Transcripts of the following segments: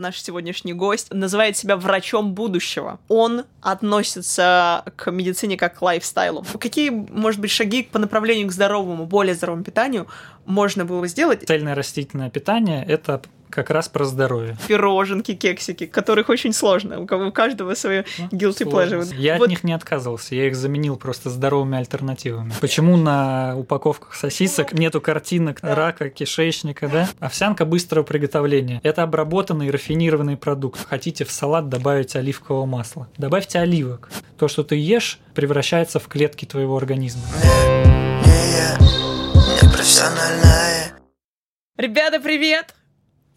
Наш сегодняшний гость называет себя врачом будущего. Он относится к медицине как к лайфстайлу. Какие, может быть, шаги по направлению к здоровому, более здоровому питанию можно было бы сделать? Цельное растительное питание – это как раз про здоровье. Пироженки, кексики, которых очень сложно. У кого у каждого свое Ну, guilty сложно. pleasure. Я Вот от них не отказывался, я их заменил просто здоровыми альтернативами. Почему на упаковках сосисок нету картинок Да. рака, кишечника, да? Овсянка быстрого приготовления. Это обработанный рафинированный продукт. Хотите в салат добавить оливкового масла? Добавьте оливок. То, что ты ешь, превращается в клетки твоего организма. Не я, непрофессиональная Ребята, привет!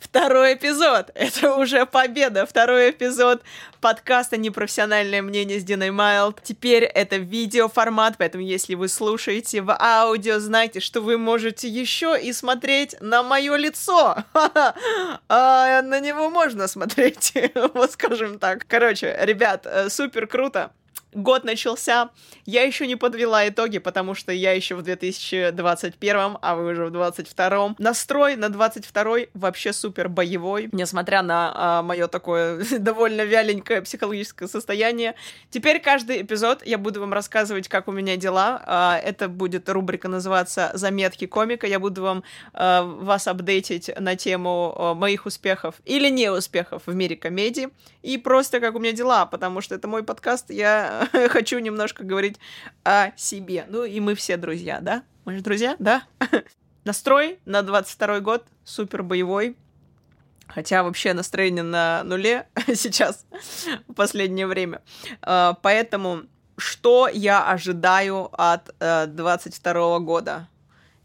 Второй эпизод. Это уже победа. Второй эпизод подкаста «Непрофессиональное мнение» с Диной Майлд. Теперь это видеоформат, поэтому если вы слушаете в аудио, знайте, что вы можете еще и смотреть на мое лицо. А на него можно смотреть, вот скажем так. Короче, ребят, э, супер круто. Год начался, я еще не подвела итоги, потому что я еще в 2021, а вы уже в 2022. Настрой на 22 вообще супер боевой, несмотря на мое такое довольно вяленькое психологическое состояние. Теперь каждый эпизод я буду вам рассказывать, как у меня дела. А, это будет рубрика называться «Заметки комика». Я буду вам а, вас апдейтить на тему а, моих успехов или неуспехов в мире комедии и просто как у меня дела, потому что это мой подкаст, я хочу немножко говорить о себе. Ну и мы все друзья, да? Мы же друзья, да? Настрой на 22 год супер боевой. Хотя вообще настроение на нуле сейчас в последнее время. А, Поэтому что я ожидаю от э, 22 года?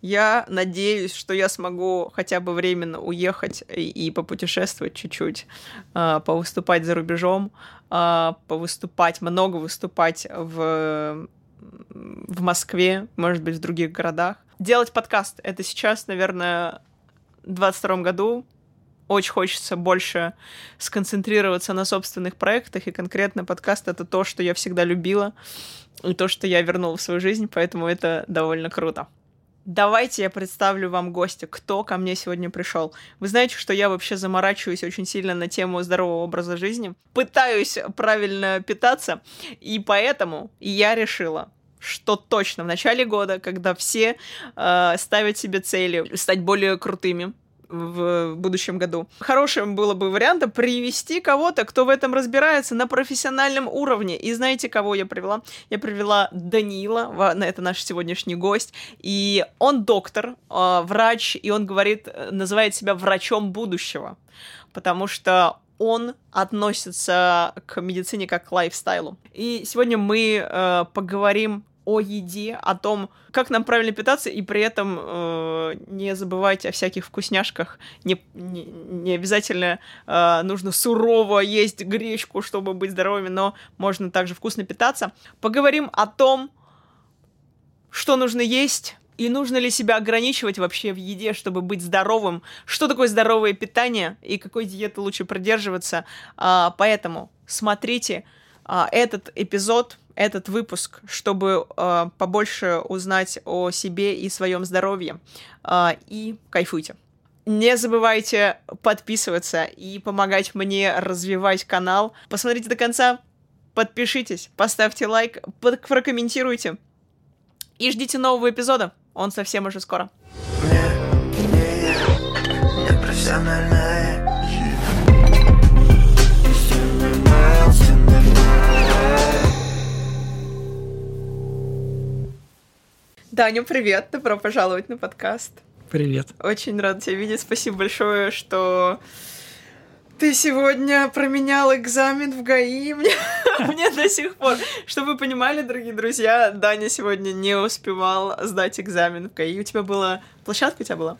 Я надеюсь, что я смогу хотя бы временно уехать и, и попутешествовать чуть-чуть, а, повыступать за рубежом, а, повыступать, много выступать в, в Москве, может быть, в других городах. Делать подкаст — это сейчас, наверное, в 22 году очень хочется больше сконцентрироваться на собственных проектах, и конкретно подкаст — это то, что я всегда любила, и то, что я вернула в свою жизнь, поэтому это довольно круто. Давайте я представлю вам гостя, кто ко мне сегодня пришел. Вы знаете, что я вообще заморачиваюсь очень сильно на тему здорового образа жизни, пытаюсь правильно питаться, и поэтому я решила, что точно в начале года, когда все э, ставят себе цели стать более крутыми, в будущем году. Хорошим было бы вариантом привести кого-то, кто в этом разбирается на профессиональном уровне. И знаете, кого я привела? Я привела Данила, это наш сегодняшний гость, и он доктор, э, врач, и он говорит, называет себя врачом будущего, потому что он относится к медицине как к лайфстайлу. И сегодня мы э, поговорим о еде, о том, как нам правильно питаться, и при этом э, не забывайте о всяких вкусняшках. Не, не, не обязательно э, нужно сурово есть гречку, чтобы быть здоровыми, но можно также вкусно питаться. Поговорим о том, что нужно есть, и нужно ли себя ограничивать вообще в еде, чтобы быть здоровым? Что такое здоровое питание и какой диеты лучше придерживаться? А, поэтому смотрите а, этот эпизод, этот выпуск, чтобы а, побольше узнать о себе и своем здоровье. А, и кайфуйте. Не забывайте подписываться и помогать мне развивать канал. Посмотрите до конца, подпишитесь, поставьте лайк, под- прокомментируйте. И ждите нового эпизода. Он совсем уже скоро. Не, не я, непрофессиональная Даня, привет. Добро пожаловать на подкаст. Привет. Очень рада тебя видеть. Спасибо большое, что ты сегодня променял экзамен в ГАИ. Мне, мне до сих пор. Чтобы вы понимали, дорогие друзья, Даня сегодня не успевал сдать экзамен в ГАИ. У тебя была... Площадка у тебя была?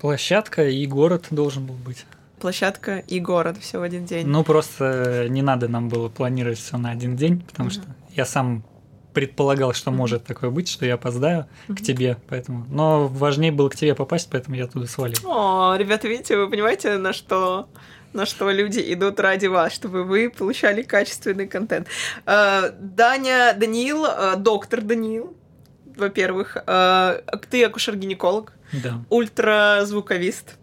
Площадка и город должен был быть. Площадка и город все в один день. Ну, просто не надо нам было планировать все на один день, потому Мгм. что я сам предполагал, что может такое быть, что я опоздаю к тебе, поэтому. Но важнее было к тебе попасть, поэтому я туда свалил. О, ребята, видите, вы понимаете, на что на что люди идут ради вас, чтобы вы получали качественный контент. Э, Даня, Даниил, э, доктор Даниил, во-первых, э, ты акушер-гинеколог, Да. ультразвуковист.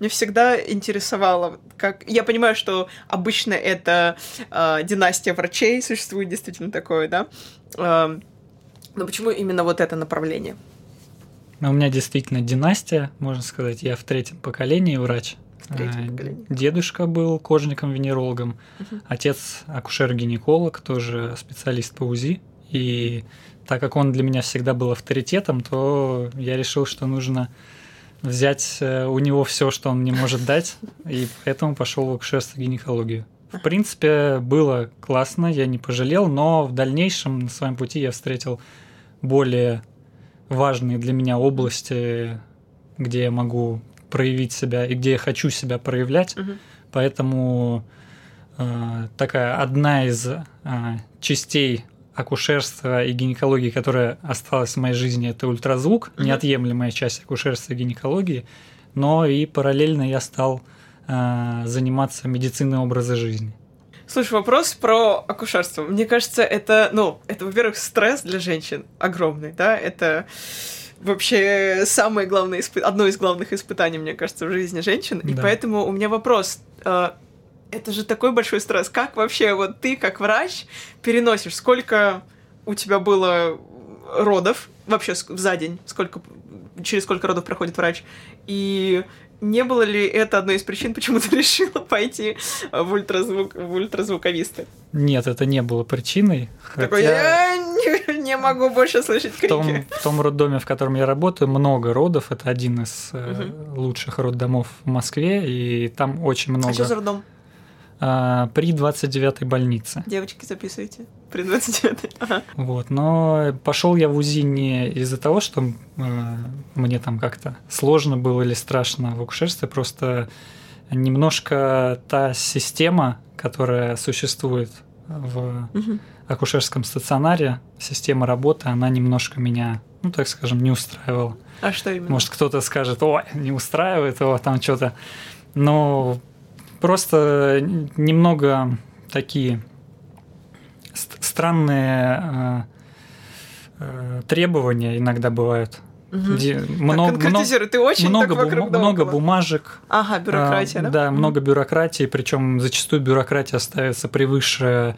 Мне всегда интересовало, как... Я понимаю, что обычно это э, династия врачей, существует действительно такое, да? Э, но почему именно вот это направление? Ну, У меня действительно династия, можно сказать. Я в третьем поколении врач. В третьем А, поколении. Дедушка был кожником-венерологом, Мгм. отец акушер-гинеколог, тоже специалист по УЗИ. И так как он для меня всегда был авторитетом, то я решил, что нужно взять э, у него все, что он мне может дать, и поэтому пошел в акушерство-гинекологию. В принципе, было классно, я не пожалел, но в дальнейшем на своем пути я встретил более важные для меня области, где я могу проявить себя и где я хочу себя проявлять. Мгм. Поэтому э, такая одна из э, частей акушерства и гинекологии, которая осталась в моей жизни, это ультразвук, Мгм. неотъемлемая часть акушерства и гинекологии, но и параллельно я стал э, заниматься медициной образа жизни. Слушай, вопрос про акушерство. Мне кажется, это, ну, это, во-первых, стресс для женщин огромный, да, это вообще самое главное, испы- одно из главных испытаний, мне кажется, в жизни женщин. И Да. поэтому у меня вопрос. э, это же такой большой стресс. Как вообще вот ты, как врач, переносишь? Сколько у тебя было родов вообще за день? Сколько, через сколько родов проходит врач? И не было ли это одной из причин, почему ты решила пойти в, ультразвук, в ультразвуковисты? Нет, это не было причиной. Такой, хотя- я не, не могу больше слышать В том, крики. в том роддоме, в котором я работаю, много родов. Это один из Мгм. лучших роддомов в Москве, и там очень много. А что за роддом? А, при 29-й больнице. Девочки, записывайте. При 29 Ага. Вот. Но пошел я в УЗИ не из-за того, что э, мне там как-то сложно было или страшно в акушерстве, просто немножко та система, которая существует в Мгм. акушерском стационаре, система работы, она немножко меня, ну так скажем, не устраивала. А что именно? Может, кто-то скажет, ой, не устраивает его там что-то. Но просто немного такие ст- странные э, э, требования иногда бывают. Мгм. Где много, много, ты очень много, так бума- да много бумажек. Ага, бюрократия, А, да? Да, Мгм. много бюрократии, причем зачастую бюрократия ставится превыше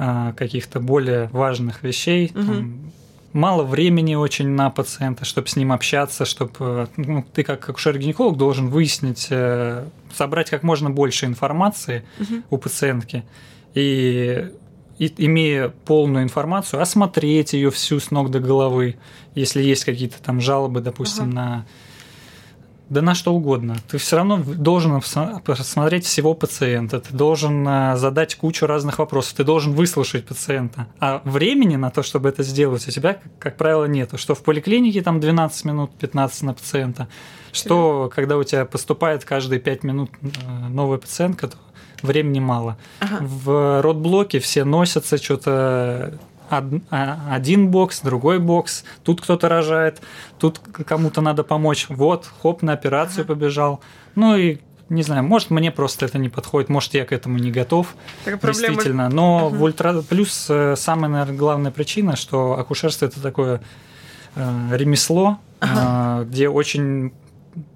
а, каких-то более важных вещей. Мгм. Там мало времени очень на пациента, чтобы с ним общаться, чтобы ну, ты как акушер-гинеколог должен выяснить, э, собрать как можно больше информации Мгм. у пациентки и, и имея полную информацию, осмотреть ее всю с ног до головы, если есть какие-то там жалобы, допустим, Ага. на да на что угодно. Ты все равно должен пос- посмотреть всего пациента, ты должен э, задать кучу разных вопросов, ты должен выслушать пациента. А времени на то, чтобы это сделать, у тебя, как, правило, нету. Что в поликлинике там 12 минут, 15 на пациента, что когда у тебя поступает каждые 5 минут э, новая пациентка, то времени мало. Ага. В родблоке все носятся, что-то один бокс, другой бокс, тут кто-то рожает, тут кому-то надо помочь, вот, хоп, на операцию Ага. побежал. Ну и не знаю, может, мне просто это не подходит, может, я к этому не готов, Так проблема... действительно. Но Ага. в ультра... плюс э, самая, наверное, главная причина, что акушерство это такое э, ремесло, э, где очень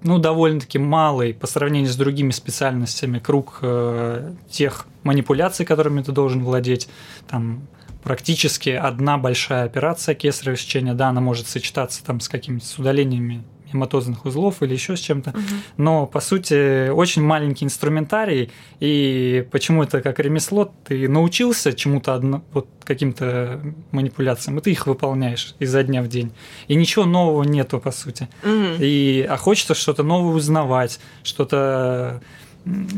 ну, довольно-таки малый по сравнению с другими специальностями круг э, тех манипуляций, которыми ты должен владеть. Там практически одна большая операция кесарево сечения, да, она может сочетаться там с какими-то с удалениями гематозных узлов или еще с чем-то, Мгм. но по сути очень маленький инструментарий, и почему это как ремесло, ты научился чему-то одно, вот каким-то манипуляциям, и ты их выполняешь изо дня в день, и ничего нового нету по сути. Мгм. И, а хочется что-то новое узнавать, что-то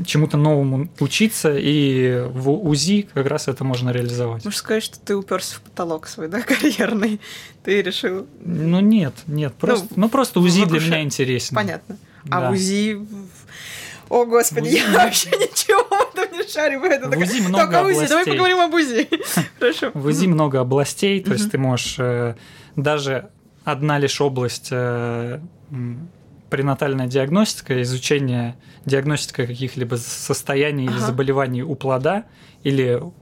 чему-то новому учиться, и в УЗИ как раз это можно реализовать. Можешь сказать, что ты уперся в потолок свой, да, карьерный. Ты решил... Ну нет, нет, просто, ну, просто в УЗИ для меня интереснее. Понятно. А Да. УЗИ... О, господи, УЗИ я вообще ничего в этом не шарю. Это В такая, УЗИ много Только УЗИ, давай областей. поговорим об УЗИ. Хорошо. В УЗИ много областей, то есть ты можешь э, даже одна лишь область э, пренатальная диагностика, изучение диагностика каких-либо состояний или Ага. заболеваний у плода или у,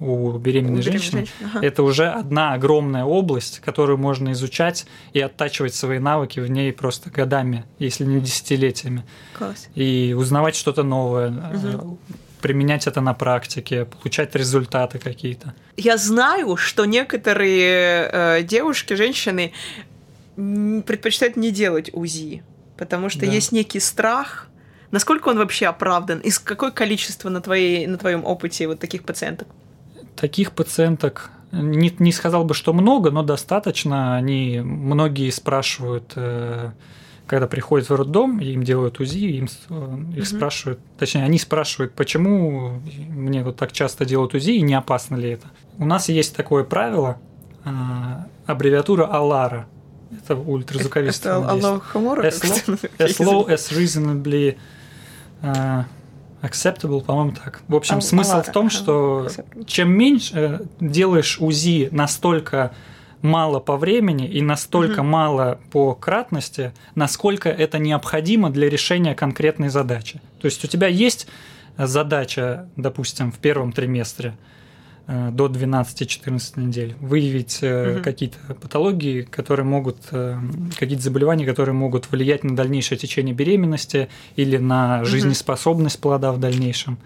у беременной У женщины, женщины, ага. это уже одна огромная область, которую можно изучать и оттачивать свои навыки в ней просто годами, если не десятилетиями, Класс. и узнавать что-то новое, Мгм. применять это на практике, получать результаты какие-то. Я знаю, что некоторые э, девушки, женщины предпочитают не делать УЗИ, потому что Да. есть некий страх. Насколько он вообще оправдан? И какое количество на, твоей, на твоем опыте вот таких пациенток? Таких пациенток не, не сказал бы, что много, но достаточно. Они многие спрашивают, э, когда приходят в роддом, им делают УЗИ, им, э, их Мгм. спрашивают, точнее, они спрашивают, почему мне вот так часто делают УЗИ и не опасно ли это. У нас есть такое правило, э, аббревиатура АЛАРа. Это ультразвуковистое Это. Аллах Хамора? As as low as reasonably э, acceptable, по-моему, так. В общем, смысл в том, что чем меньше э, делаешь УЗИ настолько мало по времени и настолько Мгм. мало по кратности, насколько это необходимо для решения конкретной задачи. То есть у тебя есть задача, допустим, в первом триместре до 12-14 недель выявить э, Мгм. какие-то патологии, которые могут, э, какие-то заболевания, которые могут влиять на дальнейшее течение беременности или на жизнеспособность плода в дальнейшем.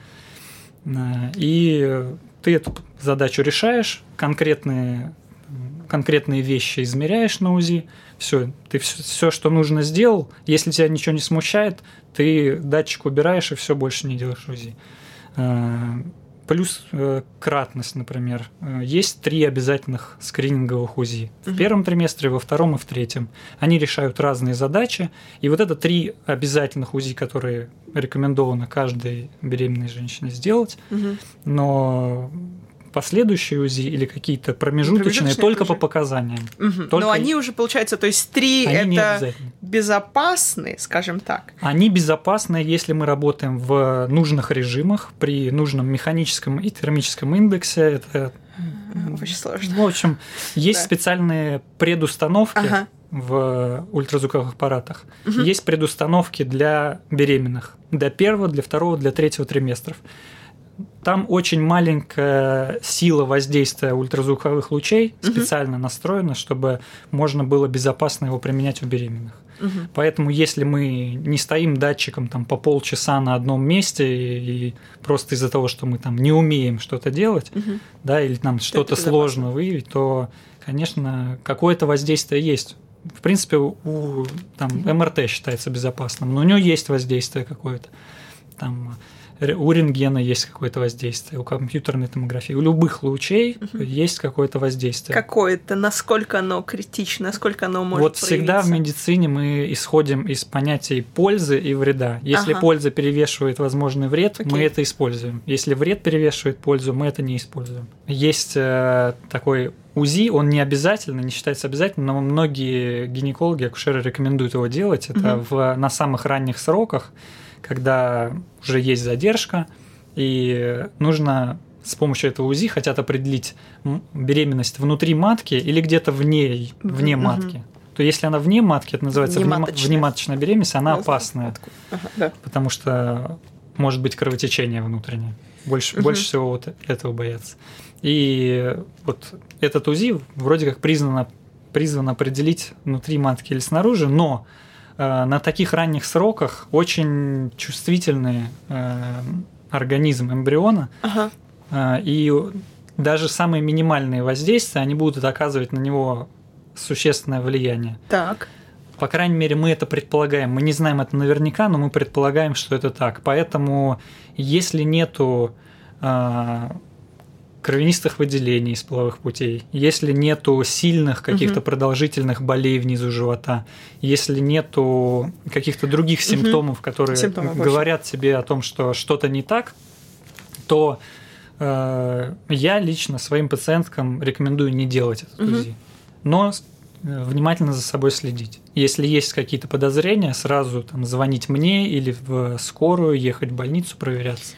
Э, И ты эту задачу решаешь, конкретные, конкретные вещи измеряешь на УЗИ, все, ты все, что нужно, сделал. Если тебя ничего не смущает, ты датчик убираешь и все больше не делаешь УЗИ. Плюс э, кратность, например. Э, Есть три обязательных скрининговых УЗИ. В первом триместре, во втором и в третьем. Они решают разные задачи. И вот это три обязательных УЗИ, которые рекомендовано каждой беременной женщине сделать. Мгм. Но последующие УЗИ или какие-то промежуточные, Промежуточные только уже. по показаниям. Мгм. Только- Но они уже, получается, то есть три это безопасны, скажем так. Они безопасны, если мы работаем в нужных режимах, при нужном механическом и термическом индексе. Это, Очень сложно. в общем, есть Да. специальные предустановки Ага. в ультразвуковых аппаратах. Мгм. Есть предустановки для беременных. Для первого, для второго, для третьего триместров. Там очень маленькая сила воздействия ультразвуковых лучей Мгм. специально настроена, чтобы можно было безопасно его применять у беременных. Мгм. Поэтому если мы не стоим датчиком там по полчаса на одном месте и, и просто из-за того, что мы там не умеем что-то делать, Мгм. да, или нам что-то сложно выявить, то, конечно, какое-то воздействие есть. В принципе, у там, МРТ считается безопасным, но у него есть воздействие какое-то. Там у рентгена есть какое-то воздействие, у компьютерной томографии, у любых лучей есть какое-то воздействие. Какое-то, насколько оно критично, насколько оно может вот всегда в медицине мы исходим из понятий пользы и вреда. Если Ага. польза перевешивает возможный вред, мы Окей. это используем. Если вред перевешивает пользу, мы это не используем. Есть э, такой УЗИ, он не обязательно, не считается обязательным, но многие гинекологи, акушеры рекомендуют его делать. Это Мгм. в, на самых ранних сроках, когда уже есть задержка, и нужно с помощью этого УЗИ хотят определить беременность внутри матки или где-то вне, вне Мгм. матки. То если она вне матки, это называется внема- Внематочная. внематочная беременность, она опасная, откуда? Ага, да. потому что может быть кровотечение внутреннее. Больше, Мгм. больше всего вот этого боятся. И вот этот УЗИ вроде как признано, призван определить внутри матки или снаружи, но на таких ранних сроках очень чувствительный э, организм эмбриона, Ага. а, И даже самые минимальные воздействия, они будут оказывать на него существенное влияние. Так. По крайней мере, мы это предполагаем. Мы не знаем это наверняка, но мы предполагаем, что это так. Поэтому, если нету а, кровянистых выделений из половых путей, если нету сильных каких-то Мгм. продолжительных болей внизу живота, если нету каких-то других симптомов, которые Симптомов больше. говорят тебе о том, что что-то не так, то э, я лично своим пациенткам рекомендую не делать этот Мгм. УЗИ, но э, внимательно за собой следить. Если есть какие-то подозрения, сразу там звонить мне или в скорую, ехать в больницу проверяться.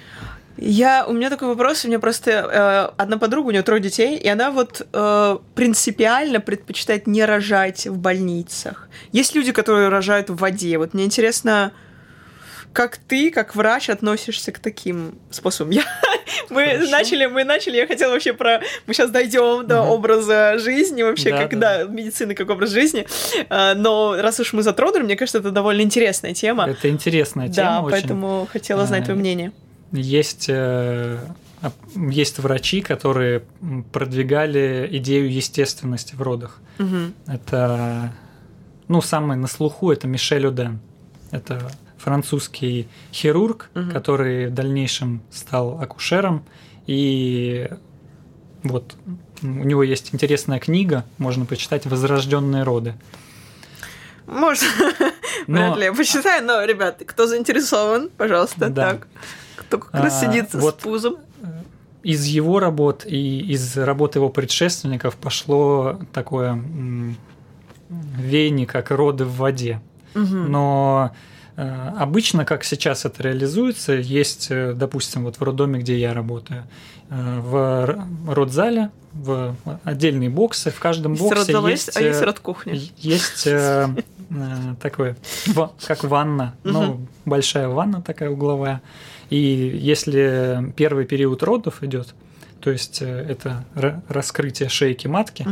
Я, у меня такой вопрос, у меня просто э, одна подруга, у нее трое детей, и она вот э, принципиально предпочитает не рожать в больницах. Есть люди, которые рожают в воде. Вот мне интересно, как ты, как врач, относишься к таким способам? Я Мы Хорошо. начали, мы начали, я хотела вообще про... Мы сейчас дойдем до Мгм. образа жизни, вообще, Да, как, да. да, медицины как образ жизни. А, Но раз уж мы затронули, мне кажется, это довольно интересная тема. Это интересная тема Да, очень. поэтому хотела знать твое мнение. Есть, э, есть врачи, которые продвигали идею естественности в родах. Мгм. Это, ну, самый на слуху, это Мишель Оден. Это французский хирург, Мгм. который в дальнейшем стал акушером. И вот у него есть интересная книга, можно почитать «Возрожденные роды». Может, Но- вряд ли я посчитаю, но, ребят, кто заинтересован, пожалуйста, Да. так. Кто как раз А, сидит вот. с пузом. из его работ и из работы его предшественников пошло такое веяние, как роды в воде. Мгм. Но э, обычно, как сейчас это реализуется, есть, э, допустим, вот в роддоме, где я работаю, э, в родзале, в отдельные боксы, в каждом Есть боксе родзал, есть, а есть э, родкухня. есть э, э, такое, как ванна, ну, большая ванна такая угловая. И если первый период родов идет, то есть э, это ра- раскрытие шейки матки,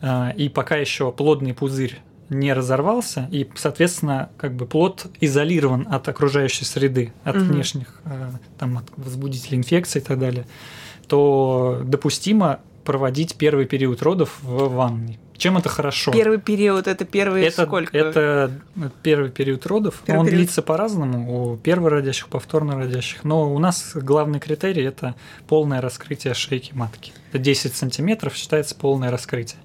э, и пока еще плодный пузырь не разорвался, и, соответственно, как бы плод изолирован от окружающей среды, от Мгм. внешних, э, там, от возбудителей инфекции и так далее, то допустимо проводить первый период родов в ванной. Чем это хорошо? Первый период это первый это, сколько? это первый период родов. Первый он период. длится по-разному у первородящих, повторно родящих. Но у нас главный критерий это полное раскрытие шейки матки. Это 10 сантиметров считается полное раскрытие.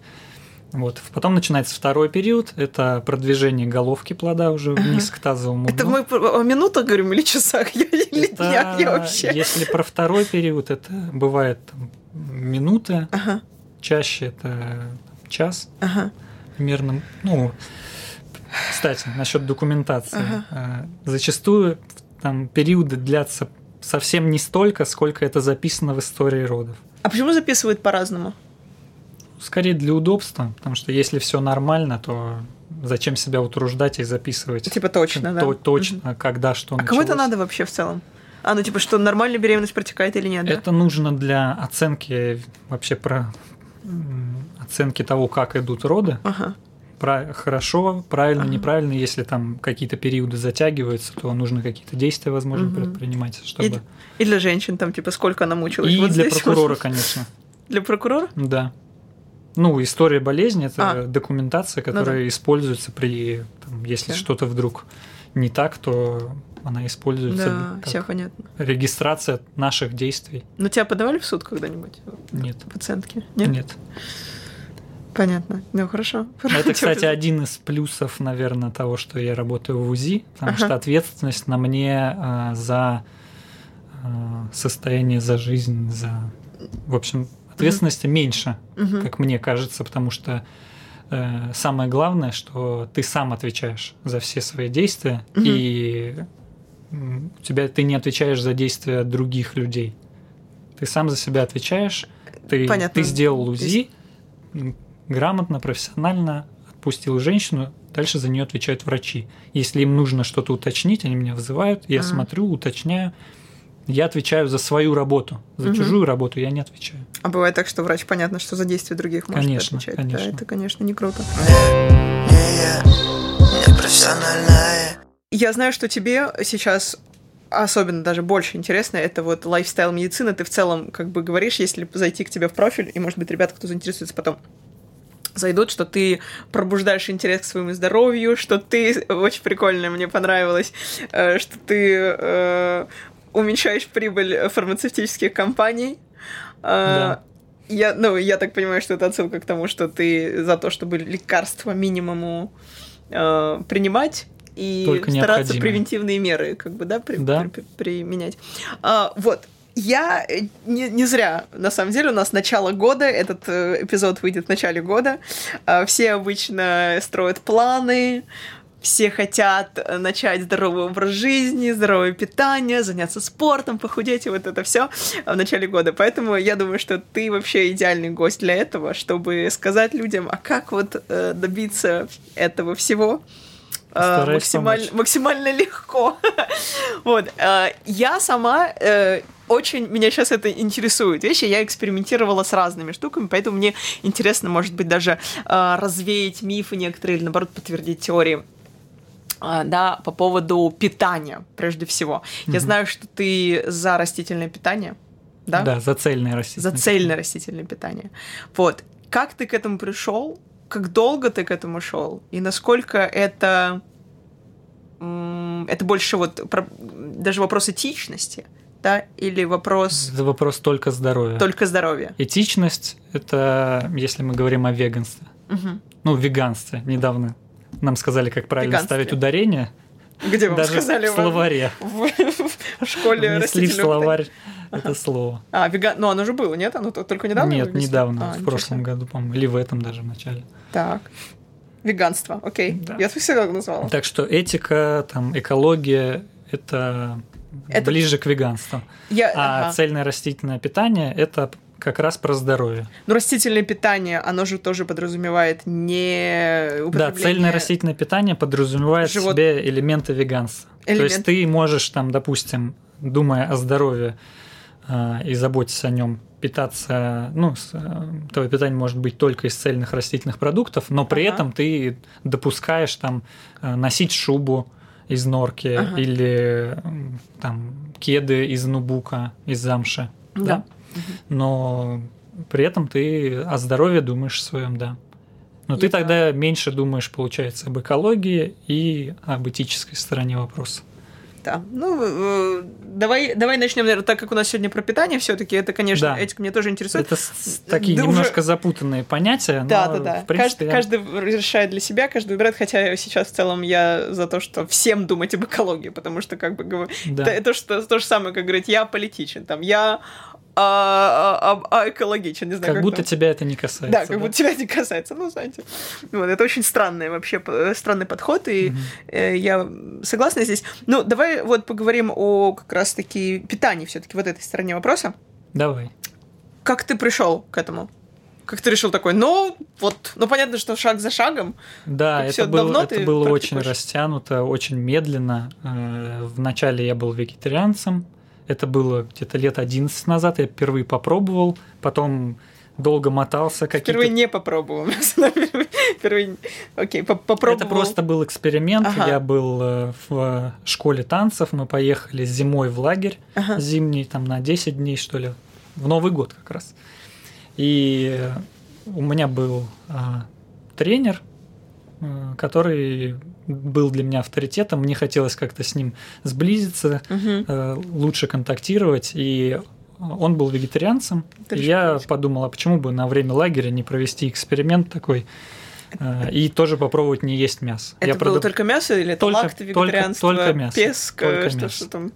Вот. Потом начинается второй период. Это продвижение головки плода уже вниз к тазовому Это дну. мы по- о минутах говорим или часах? Я, или Это, днях я вообще. Если про второй период, это бывает там, минуты, Ага, чаще это час. ага. примерно, ну, кстати, насчет документации. Ага. Э, Зачастую там периоды длятся совсем не столько, сколько это записано в истории родов. А почему записывают по-разному? Скорее для удобства, потому что если все нормально, то зачем себя утруждать и записывать Типа точно, да? то- точно, когда что А кому это надо вообще в целом? А, ну типа, что нормально беременность протекает или нет? да? Это нужно для оценки вообще про оценки того, как идут роды. Ага. Пра- хорошо, правильно, Ага. неправильно. Если там какие-то периоды затягиваются, то нужно какие-то действия, возможно, Мгм. предпринимать, чтобы... И для женщин там, типа, сколько она мучилась? И Вот для здесь вот. прокурора, конечно. Для прокурора? Да. Ну, история болезни это А. документация, которая используется при, там, если Всё. что-то вдруг не так, то она используется Да, все понятно. регистрация наших действий. Ну, тебя подавали в суд когда-нибудь? Нет. Пациентки? Нет? Нет. Понятно. Ну, хорошо. Это, кстати, один из плюсов, наверное, того, что я работаю в УЗИ, потому Ага. что ответственность на мне э, за э, состояние, за жизнь, за... В общем, ответственности меньше, Мгм. как мне кажется, потому что э, самое главное, что ты сам отвечаешь за все свои действия, Мгм. и у тебя ты не отвечаешь за действия других людей. Ты сам за себя отвечаешь, ты, Понятно. ты сделал УЗИ, грамотно, профессионально отпустил женщину, дальше за нее отвечают врачи. Если им нужно что-то уточнить, они меня вызывают, я Ага. смотрю, уточняю. Я отвечаю за свою работу, за Мгм. чужую работу я не отвечаю. А бывает так, что врач понятно, что за действия других может Конечно, отвечать. конечно. Да, это, конечно, не круто. Не, не я, не профессиональная Я знаю, что тебе сейчас особенно даже больше интересно, это вот лайфстайл медицина. Ты в целом как бы говоришь, если зайти к тебе в профиль, и, может быть, ребята, кто заинтересуется потом, зайдут, что ты пробуждаешь интерес к своему здоровью, что ты, очень прикольно, мне понравилось, э, что ты э, уменьшаешь прибыль фармацевтических компаний. Э, Да. Я, ну, я так понимаю, что это отсылка к тому, что ты за то, чтобы лекарства минимуму э, принимать и Только стараться превентивные меры, как бы, да, при- Да. при- применять. А, вот. Я э, не, не зря, на самом деле, у нас начало года, этот э, эпизод выйдет в начале года. А, все обычно строят планы, все хотят э, начать здоровый образ жизни, здоровое питание, заняться спортом, похудеть и вот это все в начале года. Поэтому я думаю, что ты вообще идеальный гость для этого, чтобы сказать людям, а как вот э, добиться этого всего э, Постараюсь максимально, помочь. максимально легко. вот. э, Я сама очень меня сейчас это интересует вещи. Я экспериментировала с разными штуками, поэтому мне интересно, может быть, даже э, развеять мифы некоторые или, наоборот, подтвердить теории а, да, по поводу питания, прежде всего. Я Мгм. знаю, что ты за растительное питание, да? Да, за цельное растительное. За цельное растительное питание. Вот. Как ты к этому пришел? Как долго ты к этому шел? И насколько это... Это больше вот про- даже вопрос этичности, да? Или вопрос Это вопрос только здоровья. только здоровья? Этичность – это если мы говорим о веганстве. Мгм. Ну, веганстве. Недавно нам сказали, как правильно Веганстве. ставить ударение. Где вам Даже сказали в словаре. в, в школе Внесли в словарь это слово. А, веган... Ну, оно же было, нет? Оно только недавно Нет, вынесли? недавно, А, в прошлом году, по-моему, или в этом даже в начале. Так. Веганство, окей. Да. Я всегда так назвала. Так что этика, там, экология – это, Это- ближе к веганству. Я... А ага. цельное растительное питание – это как раз про здоровье. Но растительное питание, оно же тоже подразумевает не Да, употребление... цельное растительное питание подразумевает Живот- в себе элементы веганства. То Элемент- есть ты можешь там, допустим, думая о здоровье э, и заботясь о нем, питаться, ну, э, твое питание может быть только из цельных растительных продуктов, но при Ага. этом ты допускаешь там э, носить шубу из норки Ага. или там кеды из нубука, из замши, Да. да? но при этом ты о здоровье думаешь своем, да. Но ты И да. тогда меньше думаешь, получается, об экологии и об этической стороне вопроса. Да. Ну, э, давай, давай начнем, наверное, так как у нас сегодня про питание все-таки, это, конечно, Да. этика меня тоже интересует. Это с- такие Да уже- немножко запутанные понятия, но, Да, да, да. в принципе, каждый, каждый решает для себя, каждый выбирает, хотя сейчас в целом я за то, что всем думать об экологии, потому что, как бы, говорю, да. это, это что, то же самое, как говорить, я политичен, там, я а, а, а, экологичен, не знаю, как будто там. тебя это не касается. Да, как будто тебя не касается, ну, знаете. Вот, это очень странный вообще, п- странный подход, и э, я согласна здесь. Ну, давай вот поговорим о как раз-таки питании все таки вот этой стороне вопроса. Давай. Как ты пришел к этому? Как ты решил такой, ну, вот, ну, понятно, что шаг за шагом. Да, Как это, было, давно это было очень растянуто, очень медленно. Э, Вначале я был вегетарианцем. Это было где-то лет 11 назад. Я впервые попробовал. Потом долго мотался. Какие-то Впервые не попробовал. Впервые, окей, по- попробовал. Это просто был эксперимент. Ага. Я был э, в школе танцев. Мы поехали зимой в лагерь Ага. зимний, там на 10 дней, что ли, в Новый год как раз. И э, у меня был а, тренер, э, который был для меня авторитетом. Мне хотелось как-то с ним сблизиться, э, лучше контактировать. И он был вегетарианцем. Ты и я провести. подумал, а почему бы на время лагеря не провести эксперимент такой э, и тоже попробовать не есть мясо. Это Я было продав- только мясо или это Только- только- вегетарианство, только мясо. песк, Только что, мясо. что там?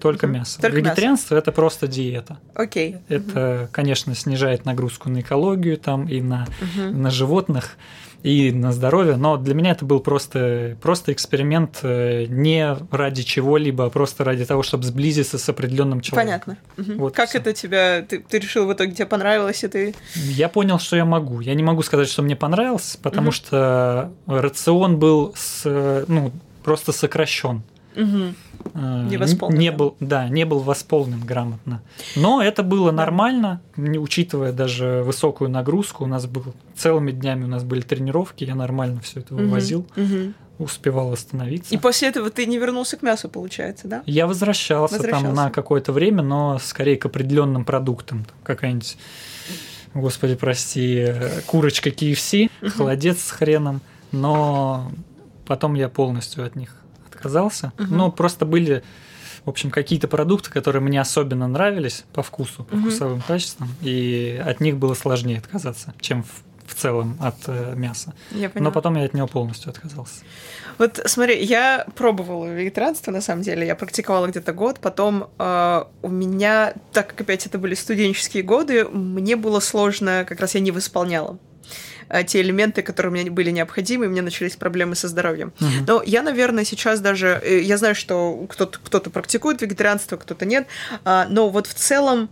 Только мясо. Только мясо. Вегетарианство это просто диета. Окей. Это, конечно, снижает нагрузку на экологию там и на, Мгм. на животных и на здоровье, но для меня это был просто, просто эксперимент э, не ради чего-либо, а просто ради того, чтобы сблизиться с определенным человеком. Понятно. Мгм. Вот как всё. это тебя... Ты, ты решил в итоге, тебе понравилось, и ты... Я понял, что я могу. Я не могу сказать, что мне понравилось, потому Мгм. что рацион был с, ну, просто сокращен. Мгм. Э, Не восполнен, Не был, да, не был восполнен грамотно. Но это было нормально, не учитывая даже высокую нагрузку. У нас был целыми днями у нас были тренировки, я нормально все это вывозил, Мгм. успевал восстановиться. И после этого ты не вернулся к мясу, получается, да? Я возвращался, там Возвращался. на какое-то время, но скорее к определенным продуктам. Там какая-нибудь, господи, прости, курочка KFC, холодец с хреном, но потом я полностью от них отказался. Мгм. Но просто были, в общем, какие-то продукты, которые мне особенно нравились по вкусу, по Мгм. вкусовым качествам, и от них было сложнее отказаться, чем в, в целом от э, мяса. Я поняла. Но потом я от него полностью отказался. Вот смотри, я пробовала вегетарианство, на самом деле, я практиковала где-то год, потом э, у меня, так как опять это были студенческие годы, мне было сложно, как раз я не восполняла те элементы, которые мне были необходимы, и у меня начались проблемы со здоровьем. Мгм. Но я, наверное, сейчас даже... э, Я знаю, что кто-то кто практикует вегетарианство, кто-то нет, а, но вот в целом,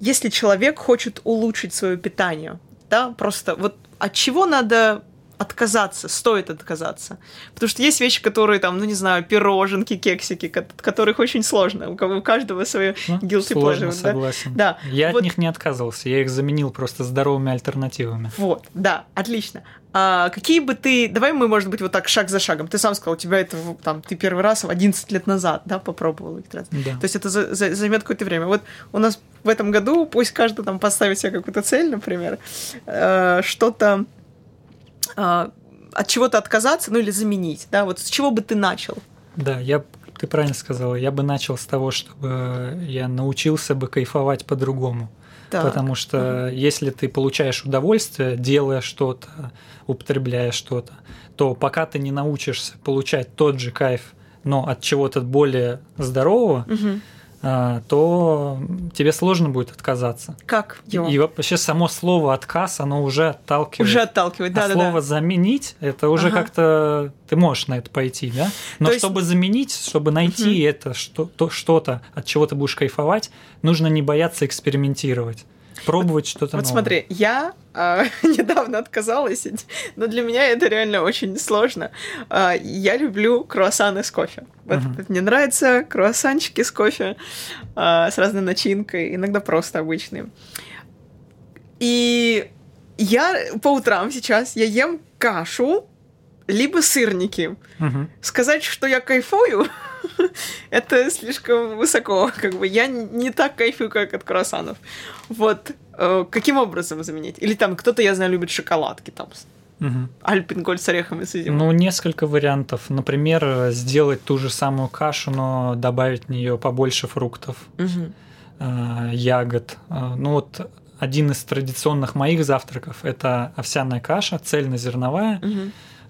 если человек хочет улучшить свое питание, да, просто вот от чего надо отказаться, стоит отказаться. Потому что есть вещи, которые там, ну не знаю, пироженки, кексики, ко- от которых очень сложно. У каждого свое Ну, guilty сложно, pleasure. согласен. Да. Я Вот- от них не отказывался, я их заменил просто здоровыми альтернативами. Вот, да, отлично. А какие бы ты... Давай мы, может быть, вот так шаг за шагом. Ты сам сказал, у тебя это там, ты первый раз 11 лет назад, да, попробовал их раз. Да. То есть это за- за- займет какое-то время. Вот у нас в этом году пусть каждый там поставит себе какую-то цель, например, э, что-то от чего-то отказаться, ну или заменить, да, вот с чего бы ты начал? Да, я, ты правильно сказала, я бы начал с того, чтобы я научился бы кайфовать по-другому. Так. Потому что если ты получаешь удовольствие, делая что-то, употребляя что-то, то пока ты не научишься получать тот же кайф, но от чего-то более здорового, Мгм. А, то тебе сложно будет отказаться. Как его? И вообще само слово отказ, оно уже отталкивает. Уже отталкивать, а да, да, слово да. заменить, это уже Ага. как-то ты можешь на это пойти, да? Но То есть- чтобы заменить, чтобы найти это что, то, что-то, от чего ты будешь кайфовать, нужно не бояться экспериментировать, пробовать что-то Вот новое. смотри, я а, недавно отказалась, но для меня это реально очень сложно. А, я люблю круассаны с кофе. Вот мне нравятся круассанчики с кофе, а, с разной начинкой, иногда просто обычные. И я по утрам сейчас я ем кашу либо сырники. Сказать, что я кайфую, это слишком высоко. Как бы я не так кайфую, как от круассанов. Вот. э, Каким образом заменить? Или там кто-то, я знаю, любит шоколадки, там, альпингольд с орехами с изюмом. Ну, несколько вариантов. Например, сделать ту же самую кашу, но добавить в нее побольше фруктов, э, ягод. Э, Ну вот один из традиционных моих завтраков это овсяная каша, цельнозерновая.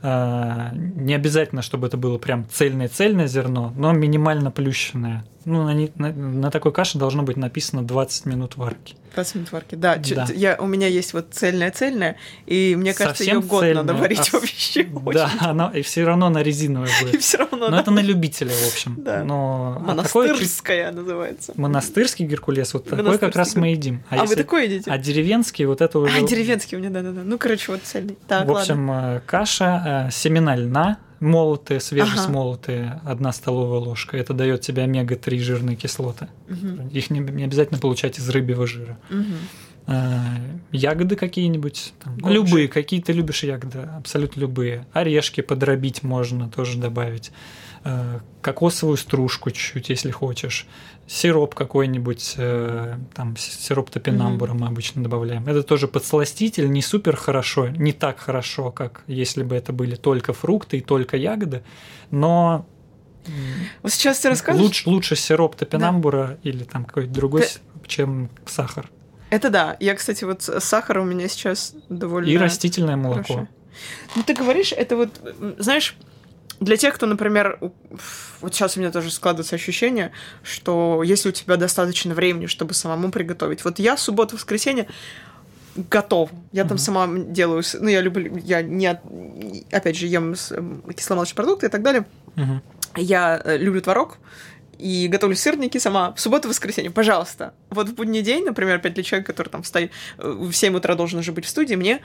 Э, Не обязательно, чтобы это было прям цельное-цельное зерно, но минимально плющенное. Ну, на, на- на такой каше должно быть написано 20 минут варки. 20 минут варки. Да, Да. Я, у меня есть вот цельная-цельная, и мне кажется, ее Совсем год надо цельное, варить а вообще. Да, оно, и все равно она резиновая И будет. все равно Но надо. это на любителя, в общем. Да. Но а Монастырская называется. монастырский геркулес, вот такой как Монастырский раз мы едим. А, вы если- такое едите? а деревенский, вот это уже... А, деревенский у меня, да-да-да. Ну, короче, вот цельный. Так, в общем, э, каша, э, семена льна, молотые, свежесмолотые, одна столовая ложка. Это дает тебе омега-3 жирные кислоты. Мгм. Их не, не обязательно получать из рыбьего жира. Э, ягоды какие-нибудь, там, любые, какие ты любишь ягоды, абсолютно любые. Орешки подробить можно тоже добавить. Э, кокосовую стружку чуть-чуть, если хочешь. Сироп какой-нибудь, э, там сироп топинамбура мы обычно добавляем. Это тоже подсластитель, не супер хорошо, не так хорошо, как если бы это были только фрукты и только ягоды, но Вот сейчас ты рассказываешь. лучше, лучше сироп топинамбура или там какой-то другой, Ты- чем сахар. Это да. Я, кстати, вот сахар у меня сейчас довольно... И растительное молоко. хорошо. Ну, ты говоришь, это вот, знаешь, для тех, кто, например, вот сейчас у меня тоже складывается ощущение, что если у тебя достаточно времени, чтобы самому приготовить. Вот я субботу-воскресенье готов. Я там Мгм. сама делаю, ну, я люблю, я не, опять же, ем кисломолочные продукты и так далее. Мгм. Я э, люблю творог и готовлю сырники сама в субботу-воскресенье. Пожалуйста. Вот в будний день, например, опять для человека, который там встает э, в 7 утра должен уже быть в студии, мне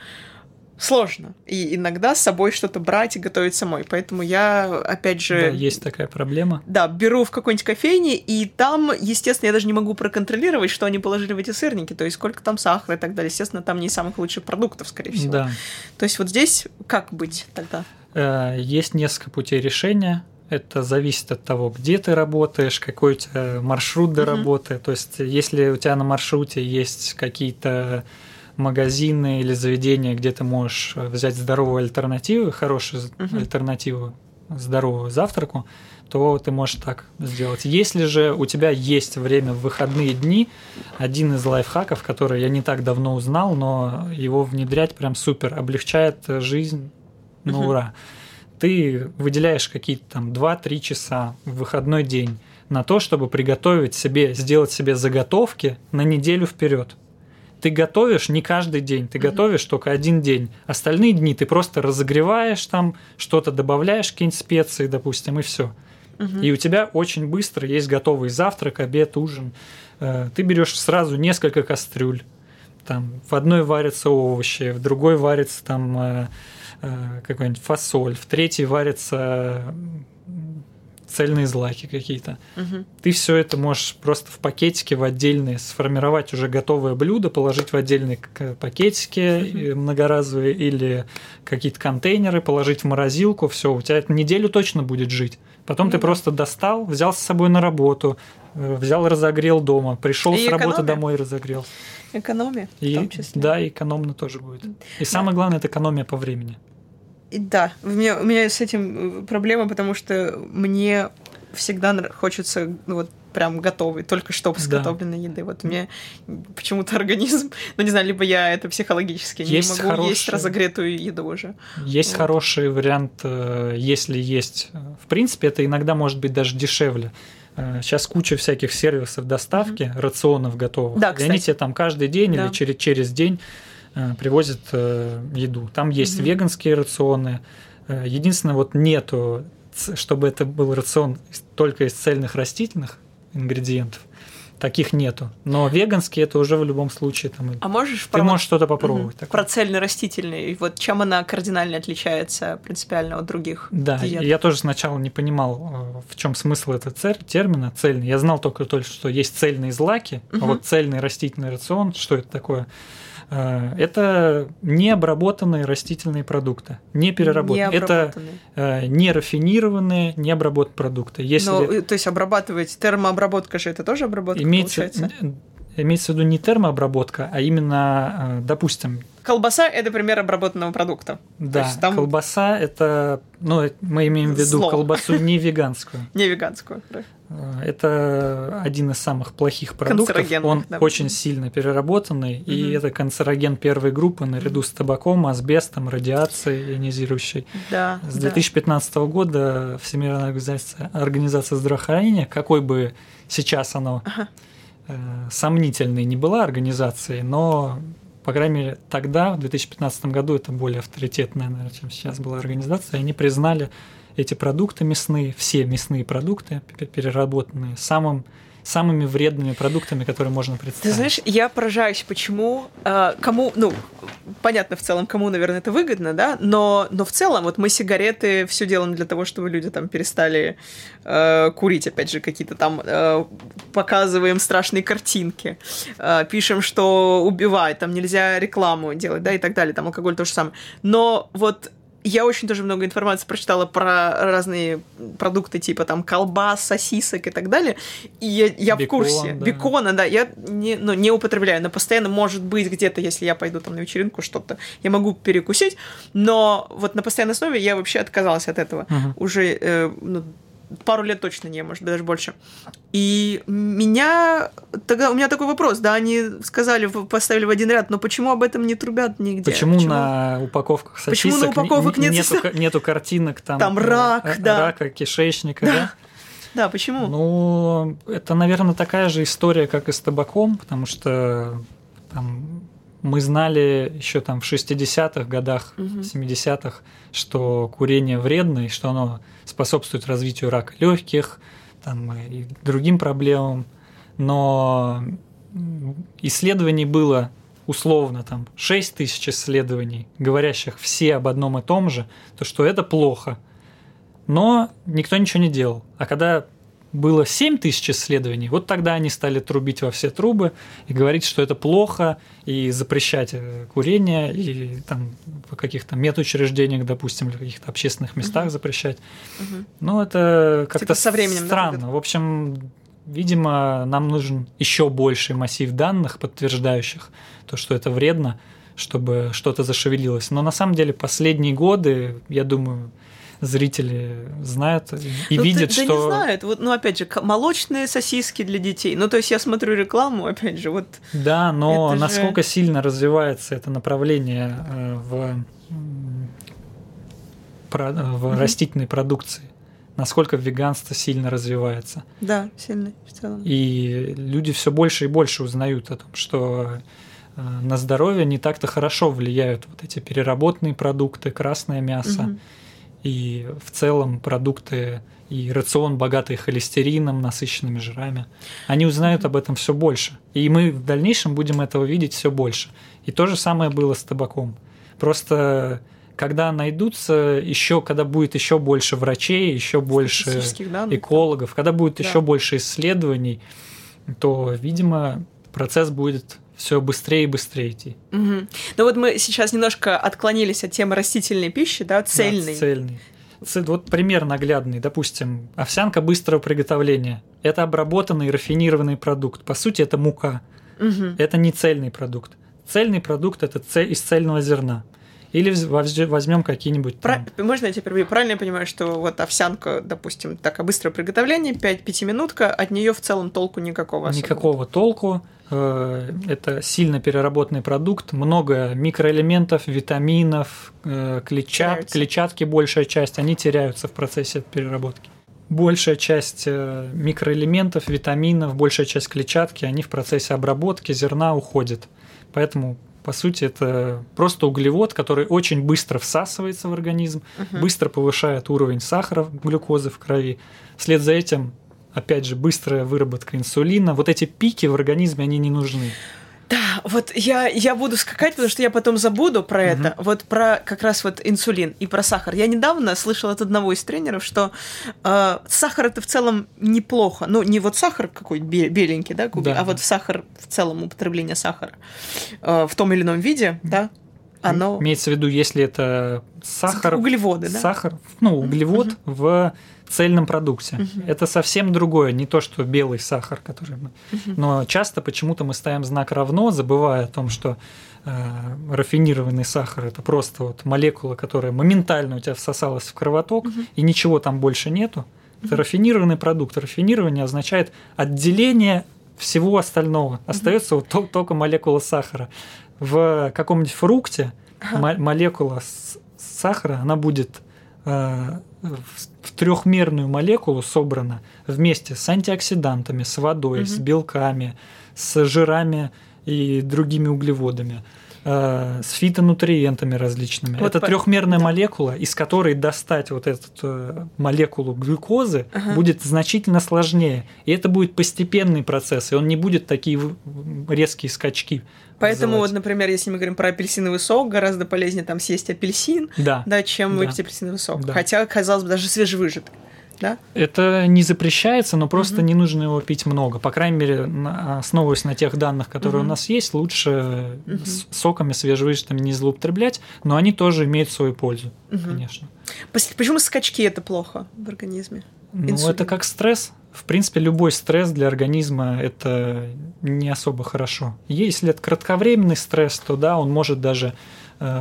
сложно. И иногда с собой что-то брать и готовить самой. Поэтому я, опять Да, же, есть такая проблема. да, беру в какой-нибудь кофейне, и там, естественно, я даже не могу проконтролировать, что они положили в эти сырники, то есть сколько там сахара и так далее. Естественно, там не из самых лучших продуктов, скорее всего. Да. То есть вот здесь как быть тогда? Э, Есть несколько путей решения. Это зависит от того, где ты работаешь, какой у тебя маршрут до Мгм. работы. То есть, если у тебя на маршруте есть какие-то магазины или заведения, где ты можешь э, взять здоровую альтернативу, хорошую Мгм. альтернативу здоровую завтраку, то ты можешь так сделать. Если же у тебя есть время в выходные дни, один из лайфхаков, который я не так давно узнал, но его внедрять прям супер, облегчает жизнь на Мгм. ура. Ты выделяешь какие-то там 2-3 часа в выходной день на то, чтобы приготовить себе, сделать себе заготовки на неделю вперед. Ты готовишь не каждый день, ты Мгм. готовишь только один день. Остальные дни ты просто разогреваешь там, что-то добавляешь, какие-нибудь специи, допустим, и все. Мгм. И у тебя очень быстро есть готовый завтрак, обед, ужин. Э, Ты берешь сразу несколько кастрюль. Там в одной варятся овощи, в другой варится там э, э, какой-нибудь фасоль, в третьей варится цельные злаки какие-то. Мгм. Ты все это можешь просто в пакетике в отдельные сформировать уже готовое блюдо, положить в отдельные пакетики э, многоразовые или какие-то контейнеры, положить в морозилку, все, у тебя это неделю точно будет жить. Потом ты да. просто достал, взял с собой на работу, э, взял, разогрел дома, пришел И с работы домой, разогрел. Экономия в И, том числе. да, экономно тоже будет. И самое главное, это экономия по времени. И Да, у меня, у меня с этим э, проблема, потому что мне всегда хочется ну, вот прям готовый, только что Да. сготовленной еды. Вот мне почему-то организм, ну не знаю, либо я это психологически Есть не могу есть хорошие- разогретую еду уже. Есть Вот. хороший вариант, э, если есть. э, В принципе, это иногда может быть даже дешевле. Сейчас куча всяких сервисов доставки, рационов готовых. Да, И они кстати. тебе там каждый день Да. или через, через день привозят э, еду. Там есть Мгм. веганские рационы. Э, Единственное, вот нету, чтобы это был рацион только из цельных растительных ингредиентов. Таких нету. Но веганские это уже в любом случае там. А можешь Ты про- можешь что-то попробовать. такое. про цельно-растительный, вот чем она кардинально отличается принципиально от других Да, диет? я тоже сначала не понимал, э, в чем смысл этого термина цельный. Я знал только то, что есть цельные злаки, а Мгм. вот цельный растительный рацион, что это такое? Э, Это необработанные растительные продукты, не переработанные. Это Необработанный. э, не рафинированные, не обработанные продукты. Если Но, э, то есть обрабатывать, термообработка же это тоже обработка имеется, получается? имеется в виду не термообработка, а именно, э, допустим, Колбаса – это пример обработанного продукта. да, там- колбаса это, ну, мы имеем в виду Зло. колбасу не веганскую. Не веганскую. да. Э, Это один из самых плохих продуктов. Он да. очень сильно переработанный, и это канцероген первой группы наряду с табаком, асбестом, радиацией ионизирующей. Да, С да. 2015 года Всемирная организация, организация здравоохранения, какой бы сейчас оно Ага. э, сомнительной не была организацией, но по крайней мере, тогда, в 2015 году, это более авторитетная, наверное, чем сейчас была организация, они признали эти продукты мясные, все мясные продукты переработанные, самым, самыми вредными продуктами, которые можно Ты представить. знаешь, я поражаюсь, почему, э, кому, ну, понятно в целом, кому, наверное, это выгодно, да, но, но в целом вот мы сигареты все делаем для того, чтобы люди там перестали э, курить, опять же, какие-то там э, показываем страшные картинки, э, пишем, что убивает, там нельзя рекламу делать, да, и так далее, там алкоголь то же самое. Но вот я очень тоже много информации прочитала про разные продукты, типа там колбас, сосисок и так далее. И я, я в Бекон, курсе. да. Бекона, да. Я не, ну, не употребляю, но постоянно, может быть, где-то, если я пойду там на вечеринку, что-то, я могу перекусить. Но вот на постоянной основе я вообще отказалась от этого. Мгм. Уже э, ну, пару лет точно не, может даже больше. И меня... Тогда у меня такой вопрос, да, они сказали, поставили в один ряд, но почему об этом не трубят нигде? Почему, на упаковках Почему на сосисок упаковок не- нет нету, сосисок? нету картинок там, Там э, рак, э, да. рака, кишечника, да? Да, почему? Ну, это, наверное, такая же история, как и с табаком, потому что там, мы знали еще там в 60-х годах, Мгм. 70-х, что курение вредно и что оно способствует развитию рака легких там, и другим проблемам. Но исследований было условно там 6 тысяч исследований, говорящих все об одном и том же, то что это плохо. Но никто ничего не делал. А когда было 7 тысяч исследований, вот тогда они стали трубить во все трубы и говорить, что это плохо, и запрещать э, курение, и там в каких-то медучреждениях, допустим, в каких-то общественных местах Мгм. запрещать. Мгм. Ну, это как-то Типа со временем, да, странно. будет? В общем, видимо, нам нужен еще больший массив данных, подтверждающих то, что это вредно, чтобы что-то зашевелилось. Но на самом деле последние годы, я думаю, зрители знают и Ну, видят, да, что... Да не знают. Вот, ну, опять же, молочные сосиски для детей. Ну, то есть я смотрю рекламу, опять же, вот... Да, но Это же- насколько сильно развивается это направление э, в, про- в Мгм. растительной продукции, насколько веганство сильно развивается. Да, сильно в целом. И люди все больше и больше узнают о том, что э, на здоровье не так-то хорошо влияют вот эти переработанные продукты, красное мясо Мгм. И в целом продукты и рацион, богатый холестерином, насыщенными жирами. Они узнают об этом все больше. И мы в дальнейшем будем этого видеть все больше. И то же самое было с табаком. Просто когда найдутся еще, когда будет еще больше врачей, еще больше данных. экологов, когда будет Да. еще больше исследований, то, видимо, процесс будет все быстрее и быстрее идти. Мгм. Ну вот мы сейчас немножко отклонились от темы растительной пищи, да, цельной. Да, цельный. Ц- Вот пример наглядный. Допустим, овсянка быстрого приготовления. Это обработанный рафинированный продукт. По сути, это мука. Мгм. Это не цельный продукт. Цельный продукт это це- из цельного зерна. Или возьмем какие-нибудь Пра- там, Можно я теперь правильно я понимаю, что вот овсянка, допустим, такое быстрое приготовление, 5 пятиминутка, от нее в целом толку никакого особо. никакого толку. Э, Это сильно переработанный продукт, много микроэлементов, витаминов, э, клетчат, клетчатки большая часть, они теряются в процессе переработки. Большая часть э, микроэлементов, витаминов, большая часть клетчатки, они в процессе обработки зерна уходят. Поэтому, по сути, это просто углевод, который очень быстро всасывается в организм, Мгм. быстро повышает уровень сахара, глюкозы в крови. Вслед за этим, опять же, быстрая выработка инсулина. Вот эти пики в организме, они не нужны. Да, вот я, я буду скакать, потому что я потом забуду про Мгм. это. Вот про как раз вот инсулин и про сахар. Я недавно слышала от одного из тренеров, что э, сахар это в целом неплохо. Ну, не вот сахар какой бе- беленький, да, кубик, Да, а вот да. сахар в целом, употребление сахара э, в том или ином виде, да, оно... Имеется в виду, если это сахар, Углеводы, да? сахар, ну, углевод в цельном продукте. Мгм. Это совсем другое, не то, что белый сахар, который мы... Мгм. Но часто почему-то мы ставим знак равно, забывая о том, что э, рафинированный сахар это просто вот молекула, которая моментально у тебя всосалась в кровоток, Мгм. и ничего там больше нету. Это рафинированный продукт. Рафинирование означает отделение всего остального. Остается вот тол- только молекула сахара. В каком-нибудь фрукте мо- молекула сахара, она будет э, в трехмерную молекулу собрана вместе с антиоксидантами, с водой, с Мгм. белками, с жирами и другими углеводами, с фитонутриентами различными. Вот Это по- трехмерная да. молекула, из которой достать вот эту э, молекулу глюкозы Ага. будет значительно сложнее. И это будет постепенный процесс, и он не будет такие резкие скачки. Поэтому вот, вызывать. например, если мы говорим про апельсиновый сок, гораздо полезнее там съесть апельсин, Да. да, чем Да. выпить апельсиновый сок. Да. Хотя, казалось бы, даже свежевыжатый. Да? Это не запрещается, но просто Мгм. не нужно его пить много. По крайней мере, основываясь на тех данных, которые Мгм. у нас есть, лучше Мгм. с соками свежевыжатыми не злоупотреблять, но они тоже имеют свою пользу, Мгм. конечно. Почему скачки это плохо в организме? Ну, Инсулин. это как стресс. В принципе, любой стресс для организма это не особо хорошо. Если это кратковременный стресс, то да, он может даже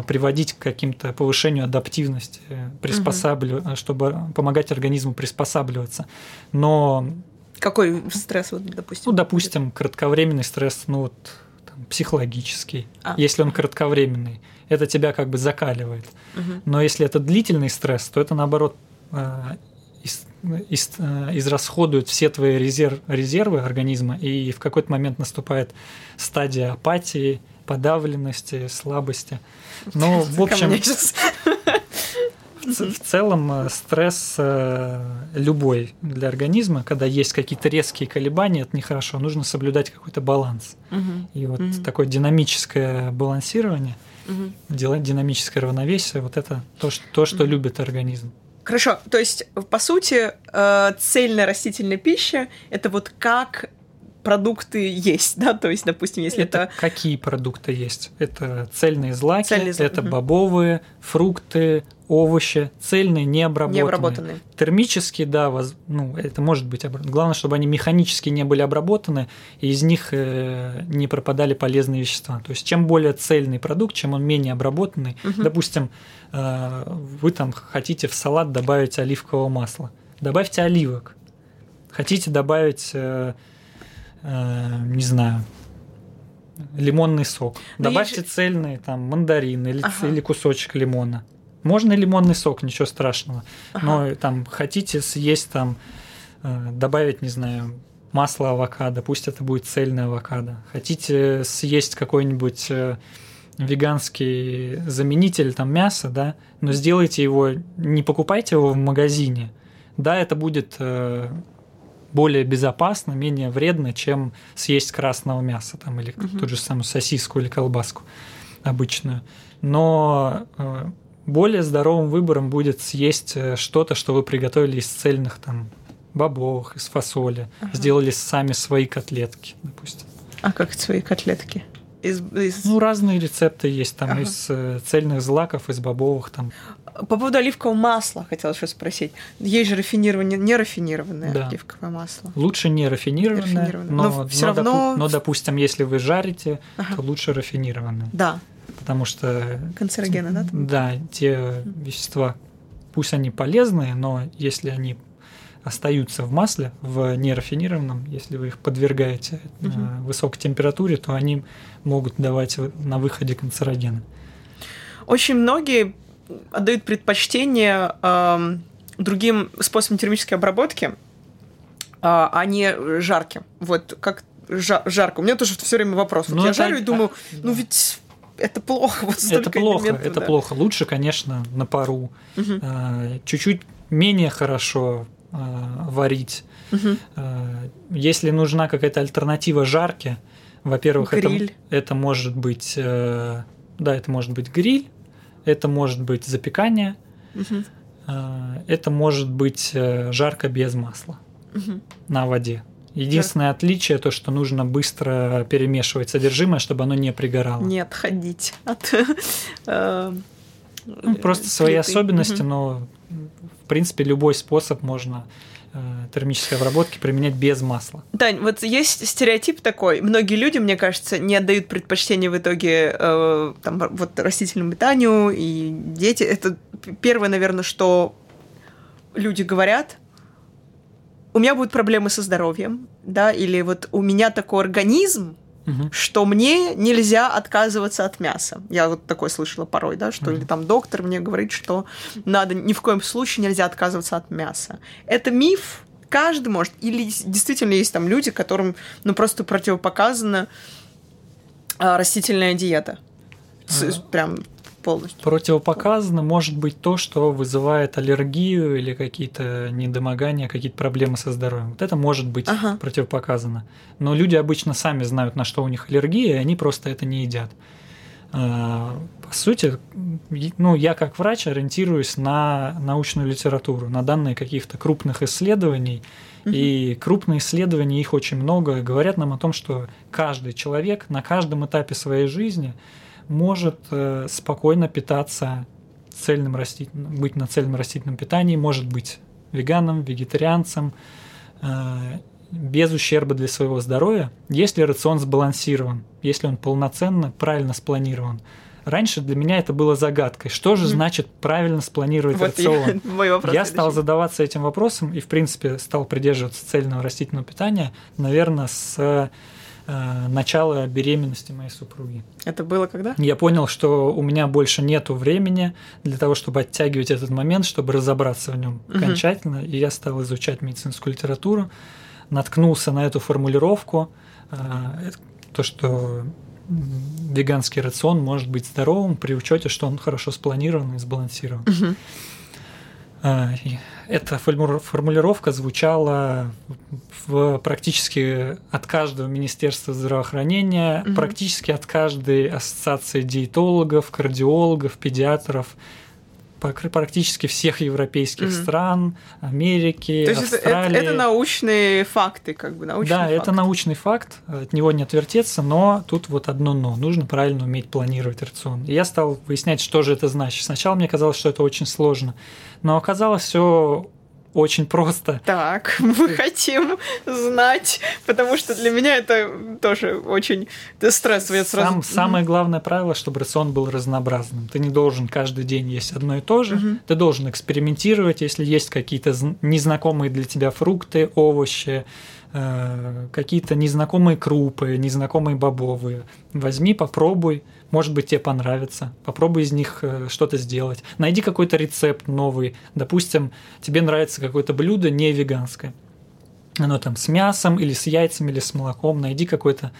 приводить к каким-то повышению адаптивности, э, приспосаблива- чтобы помогать организму приспосабливаться. Но Какой стресс, вот, допустим? Ну, допустим, кратковременный стресс, ну вот там, психологический, А. если он кратковременный, это тебя как бы закаливает. Мгм. Но если это длительный стресс, то это наоборот э, ис- э, израсходует все твои резерв- резервы организма, и в какой-то момент наступает стадия апатии, подавленности, слабости. Но, в общем, в, целом э, стресс э, любой для организма, когда есть какие-то резкие колебания, это нехорошо. Нужно соблюдать какой-то баланс. И вот такое динамическое балансирование, дела- динамическое равновесие, вот это то, что, то, что Мгм. любит организм. Хорошо, то есть, по сути, э, цельная растительная пища — это вот как продукты есть, да? То есть, допустим, если это... какие продукты есть? Это цельные злаки, Цельные злаки, это бобовые, фрукты, овощи, цельные, необработанные. Необработанные. Термически, да, воз- ну, это может быть. обра- Главное, чтобы они механически не были обработаны, и из них э, не пропадали полезные вещества. То есть, чем более цельный продукт, чем он менее обработанный, Мгм. допустим, э, вы там хотите в салат добавить оливкового масла, добавьте оливок. Хотите добавить, э, э, не знаю, лимонный сок, Но добавьте есть цельный там мандарин или, Ага. или кусочек лимона. Можно лимонный сок, ничего страшного. Ага. Но там хотите съесть там, э, добавить, не знаю, масло авокадо, пусть это будет цельное авокадо. Хотите съесть какой-нибудь э, веганский заменитель там мяса, да, но сделайте его, не покупайте его в магазине. Да, это будет э, более безопасно, менее вредно, чем съесть красного мяса там или Мгм. ту же самую сосиску или колбаску обычную. Но э, более здоровым выбором будет съесть э, что-то, что вы приготовили из цельных там бобовых, из фасоли, сделали сами свои котлетки, допустим. А как свои котлетки? Из, из- Ну, разные рецепты есть, там Ага. из э, цельных злаков, из бобовых, там. По поводу оливкового масла хотела еще спросить. Есть же рафинированное, нерафинированное Да. оливковое масло. Лучше не рафинированное, Рафинированное. но, Но допу- равно- но, допустим, если вы жарите, Ага. то лучше рафинированное. Да, Потому что канцерогены, да? там? Да, те вещества, пусть они полезные, но если они остаются в масле, в нерафинированном, если вы их подвергаете Мгм. высокой температуре, то они могут давать на выходе канцерогены. Очень многие отдают предпочтение эм, другим способам термической обработки, а, а не жарким. Вот как жа- жарко. У меня тоже все время вопрос. Вот Ну, я это- жарю и думаю, а, ну ведь это плохо. Вот Это плохо, это да. плохо. Лучше, конечно, на пару. Мгм, Э, Чуть-чуть менее хорошо э, варить. мгм. Э, Если нужна какая-то альтернатива жарке, во-первых, это, это может быть, э, да, это может быть гриль, это может быть запекание, э, это может быть э, жарко без масла мгм. на воде. Единственное отличие то, что нужно быстро перемешивать содержимое, чтобы оно не пригорало. Не отходить от... э, Ну, просто свои особенности, но в принципе любой способ можно термической обработки применять без масла. Тань, вот есть стереотип такой. Многие люди, мне кажется, не отдают предпочтение в итоге э, там, вот, растительному питанию и дети. Это первое, наверное, что люди говорят. У меня будут проблемы со здоровьем, да, или вот у меня такой организм, Мгм. что мне нельзя отказываться от мяса. Я вот такое слышала порой, да, что Мгм. или там доктор мне говорит, что надо ни в коем случае нельзя отказываться от мяса. Это миф. Каждый может. Или действительно есть там люди, которым ну просто противопоказана а, растительная диета. С- А. с- прям полностью. Противопоказано может быть то, что вызывает аллергию или какие-то недомогания, какие-то проблемы со здоровьем. Вот это может быть Ага. противопоказано. Но люди обычно сами знают, на что у них аллергия, и они просто это не едят. А, По сути, ну, я как врач ориентируюсь на научную литературу, на данные каких-то крупных исследований. И крупные исследования, их очень много, говорят нам о том, что каждый человек на каждом этапе своей жизни может э, спокойно питаться цельным растительным, быть на цельном растительном питании, может быть веганом, вегетарианцем, э, без ущерба для своего здоровья, если рацион сбалансирован, если он полноценно, правильно спланирован. Раньше для меня это было загадкой. Что же значит правильно спланировать Вот я- рацион? мой вопрос. Я стал задаваться этим вопросом и, в принципе, стал придерживаться цельного растительного питания, наверное, с э, начала беременности моей супруги. Это было когда? Я понял, что у меня больше нету времени для того, чтобы оттягивать этот момент, чтобы разобраться в нем Мгм. окончательно, и я стал изучать медицинскую литературу, наткнулся на эту формулировку, э, то, что веганский рацион может быть здоровым при учете, что он хорошо спланирован и сбалансирован. Мгм. Эта форму- формулировка звучала в практически от каждого министерства здравоохранения, Мгм. практически от каждой ассоциации диетологов, кардиологов, педиатров, практически всех европейских Мгм. стран, Америки, То есть это, это- Австралии. это научные факты, как бы научные Да, это факты. научный факт, от него не отвертеться, но тут вот одно но. Нужно правильно уметь планировать рацион. И я стал выяснять, что же это значит. Сначала мне казалось, что это очень сложно, но оказалось все очень просто. Так, мы хотим знать, потому что для меня это тоже очень это стрессово. Я сразу... Сам- самое главное правило, чтобы рацион был разнообразным. Ты не должен каждый день есть одно и то же. Мгм. Ты должен экспериментировать, если есть какие-то зн- незнакомые для тебя фрукты, овощи, э, какие-то незнакомые крупы, незнакомые бобовые. Возьми, попробуй, может быть, тебе понравится. Попробуй из них э, что-то сделать. Найди какой-то рецепт новый. Допустим, тебе нравится какое-то блюдо не веганское. Оно там с мясом или с яйцами или с молоком. Найди какой-то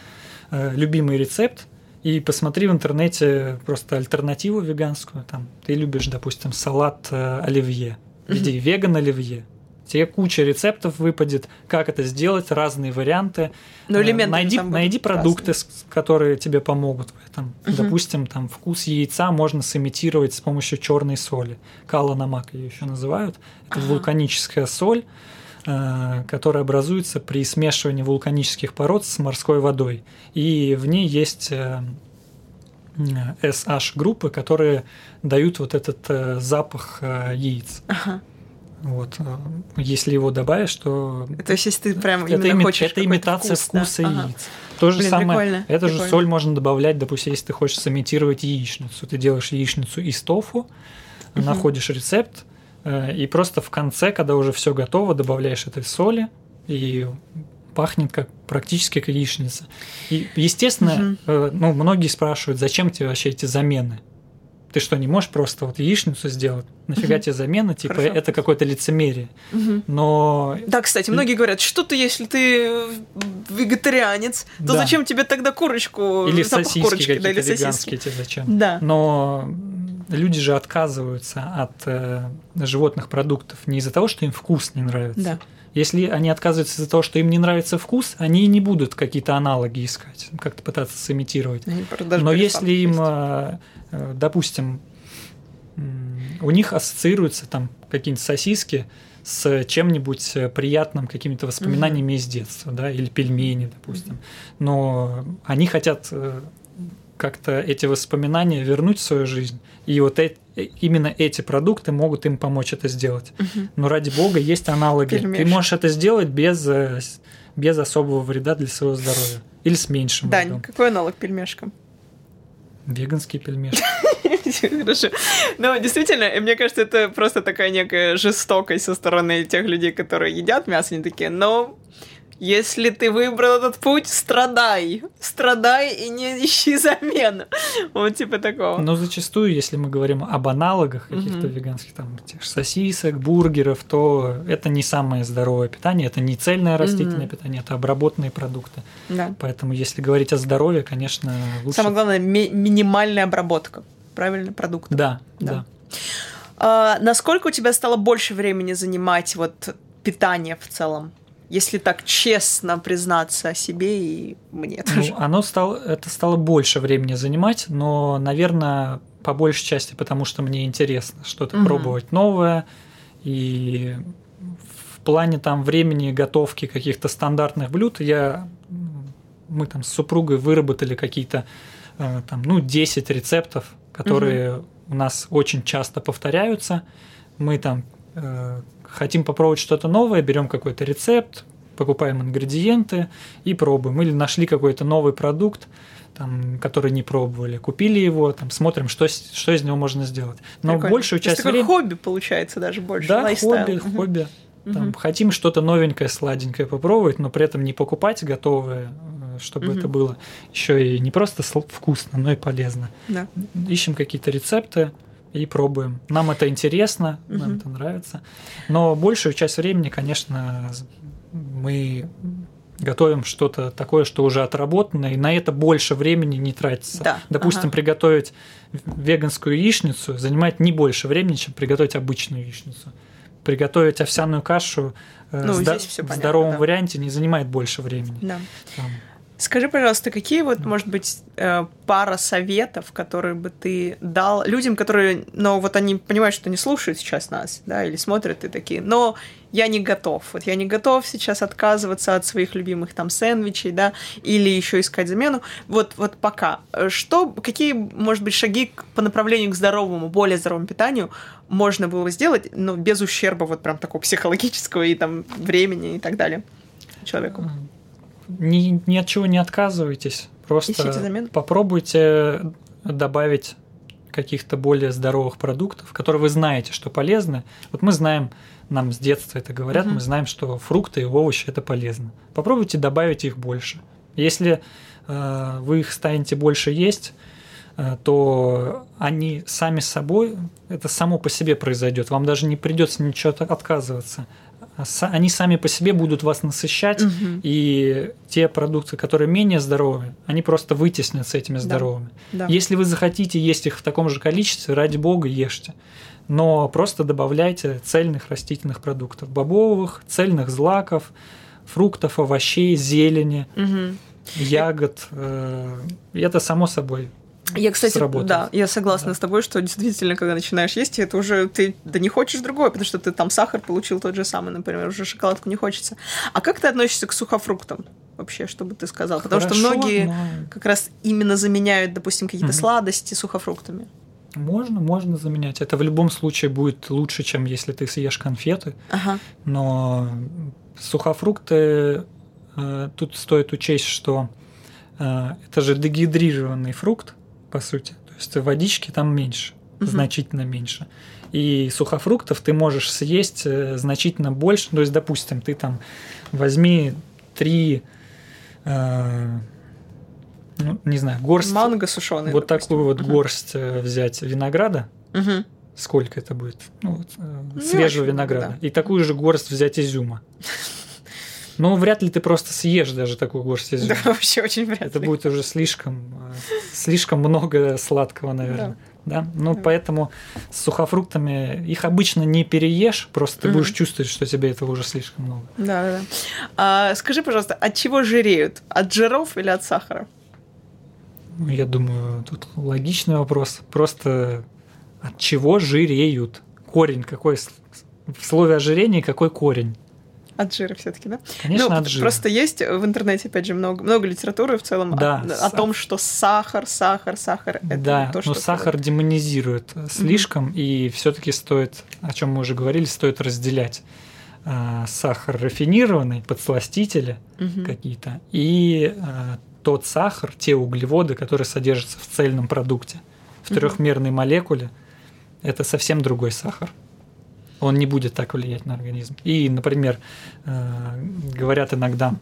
э, любимый рецепт и посмотри в интернете просто альтернативу веганскую. Там ты любишь, допустим, салат э, оливье. Введи веган оливье. Тебе куча рецептов выпадет, как это сделать, разные варианты. Но Э, элементы найди, найди продукты, разные. которые тебе помогут в этом. Допустим, там вкус яйца можно сымитировать с помощью черной соли. Каланамак ее еще называют. Это Ага. вулканическая соль, э, которая образуется при смешивании вулканических пород с морской водой. И в ней есть э, SH-группы, которые дают вот этот запах яиц. Ага. Вот. э, Если его добавишь, то То есть, если ты прям это, именно хочешь это имитация вкус, да. вкуса Ага. яиц. То же Блин, самое. прикольно, же прикольно. соль можно добавлять, допустим, если ты хочешь сымитировать яичницу. Ты делаешь яичницу из тофу, Мгм. находишь рецепт, э, и просто в конце, когда уже все готово, добавляешь этой соли, и пахнет как практически как яичница. И, естественно, э, ну, многие спрашивают, зачем тебе вообще эти замены? Ты что, не можешь просто вот яичницу сделать? Нафига Мгм. тебе замена? Типа, Хорошо. это какое-то лицемерие. Мгм. Но Да, кстати, многие говорят, что ты, если ты вегетарианец, то Да. зачем тебе тогда курочку? или сосиски курочки, да, или сосиски? тебе зачем? Да. Но люди же отказываются от э, животных продуктов не из-за того, что им вкус не нравится. Да. Если они отказываются из-за того, что им не нравится вкус, они не будут какие-то аналоги искать, как-то пытаться сымитировать. Даже Но если им, есть. э, э, допустим, у них ассоциируются там какие-нибудь сосиски с чем-нибудь э, приятным, какими-то воспоминаниями из детства, да, или пельмени, допустим. Но они хотят э, как-то эти воспоминания вернуть в свою жизнь, и вот э- э- именно эти продукты могут им помочь это сделать. Мгм. Но ради бога есть аналоги. Ты Пельмешек. можешь это сделать без, э, без особого вреда для своего здоровья. Или с меньшим Дань, вредом. какой аналог пельмешкам? Веганские пельмешки. Хорошо. Но действительно, и мне кажется, это просто такая некая жестокость со стороны тех людей, которые едят мясо, они такие, но если ты выбрал этот путь, страдай. Страдай и не ищи замену. Вот типа такого. Но зачастую, если мы говорим об аналогах каких-то Мгм. веганских, там, тех же сосисок, бургеров, то это не самое здоровое питание, это не цельное растительное Мгм. питание, это обработанные продукты. Да. Поэтому, если говорить о здоровье, конечно, лучше... Самое главное, ми- минимальная обработка. Правильно, продукт. Да, Да. да. А, насколько у тебя стало больше времени занимать вот питание в целом? Если так честно признаться о себе и мне тоже. Ну, оно стало, это стало больше времени занимать, но, наверное, по большей части, потому что мне интересно что-то Мгм. пробовать новое. И в плане там времени готовки каких-то стандартных блюд я мы там с супругой выработали какие-то э, там, ну, 10 рецептов, которые у нас очень часто повторяются. Мы там хотим попробовать что-то новое, берем какой-то рецепт, покупаем ингредиенты и пробуем. Или нашли какой-то новый продукт, там, который не пробовали, купили его, там, смотрим, что, что из него можно сделать. Но Прикольно. большую часть времени... хобби получается даже больше. Да, лайфстайл. хобби, Мгм. хобби. Там, Мгм. Хотим что-то новенькое, сладенькое попробовать, но при этом не покупать готовое, э, чтобы Мгм. это было еще и не просто вкусно, но и полезно. Да. Ищем какие-то рецепты и пробуем. Нам это интересно, нам Мгм. это нравится. Но большую часть времени, конечно, мы готовим что-то такое, что уже отработано, и на это больше времени не тратится. Да, Допустим, ага. приготовить веганскую яичницу занимает не больше времени, чем приготовить обычную яичницу. Приготовить овсяную кашу э, Ну, в в понятно, здоровом да. варианте не занимает больше времени. Да. Там, Скажи, пожалуйста, какие вот, может быть, э, пара советов, которые бы ты дал людям, которые, ну, вот они понимают, что не слушают сейчас нас, да, или смотрят и такие, но я не готов, вот я не готов сейчас отказываться от своих любимых там сэндвичей, да, или еще искать замену. Вот, вот пока. Что, какие, может быть, шаги по направлению к здоровому, более здоровому питанию можно было сделать, но без ущерба вот прям такого психологического и там времени и так далее человеку? Ни, ни от чего не отказывайтесь. Просто попробуйте добавить каких-то более здоровых продуктов, которые вы знаете, что полезны. Вот мы знаем, нам с детства это говорят, Мгм. мы знаем, что фрукты и овощи это полезно. Попробуйте добавить их больше. Если э, вы их станете больше есть, э, то они сами собой, это само по себе произойдет. Вам даже не придется ничего от- отказываться. А они сами по себе будут вас насыщать, Мгм. и те продукты, которые менее здоровые, они просто вытеснятся этими здоровыми. Да. Если вы захотите есть их в таком же количестве, ради бога, ешьте. Но просто добавляйте цельных растительных продуктов. Бобовых, цельных злаков, фруктов, овощей, зелени, Мгм. ягод. Э, это само собой. Я, кстати, сработает. да, я согласна Да. с тобой, что действительно, когда начинаешь есть, это уже ты да не хочешь другое, потому что ты там сахар получил тот же самый, например, уже шоколадку не хочется. А как ты относишься к сухофруктам вообще, что бы ты сказал? Потому что многие но как раз именно заменяют, допустим, какие-то Мгм. сладости сухофруктами. Можно, можно заменять. Это в любом случае будет лучше, чем если ты съешь конфеты. Ага. Но сухофрукты, э, тут стоит учесть, что э, это же дегидрированный фрукт, по сути. То есть водички там меньше, Мгм. значительно меньше. И сухофруктов ты можешь съесть э, значительно больше. То есть, допустим, ты там возьми три, э, ну, не знаю, горсть, Манго сушеный. вот такую вот горсть э, взять винограда, Угу. сколько это будет? Ну, вот, э, Ну, свежего винограда. И такую же горсть взять изюма. Ну, вряд ли ты просто съешь даже такую горсть изюма. Да, вообще очень вряд Это ли. будет уже слишком, э, слишком много сладкого, наверное. Да. Ну, Да. поэтому с сухофруктами их обычно не переешь, просто ты Мгм. будешь чувствовать, что тебе этого уже слишком много. Да, да, да. А, скажи, пожалуйста, от чего жиреют? От жиров или от сахара? Ну, Я думаю, тут логичный вопрос. Просто от чего жиреют? Корень какой? В слове ожирение какой корень? От жира все-таки, да? Конечно, ну, от жира. Просто есть в интернете, опять же, много, много литературы в целом Да, о, о том, что сахар, сахар, сахар это да, то, что но сахар демонизирует э, слишком, и все-таки стоит, о чем мы уже говорили, стоит разделять а, сахар рафинированный, подсластители Мгм. какие-то, и а, тот сахар, те углеводы, которые содержатся в цельном продукте, в Мгм. трехмерной молекуле, это совсем другой сахар. Он не будет так влиять на организм. И, например, э, говорят иногда,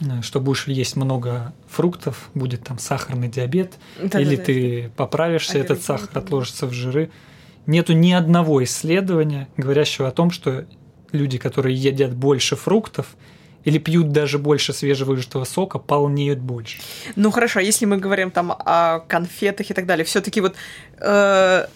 э, что будешь есть много фруктов, будет там сахарный диабет, Да-да-да. или ты поправишься, этот Аллергия, сахар да. отложится в жиры. Нету ни одного исследования, говорящего о том, что люди, которые едят больше фруктов или пьют даже больше свежевыжатого сока, полнеют больше. Ну хорошо, если мы говорим там о конфетах и так далее, все-таки вот э,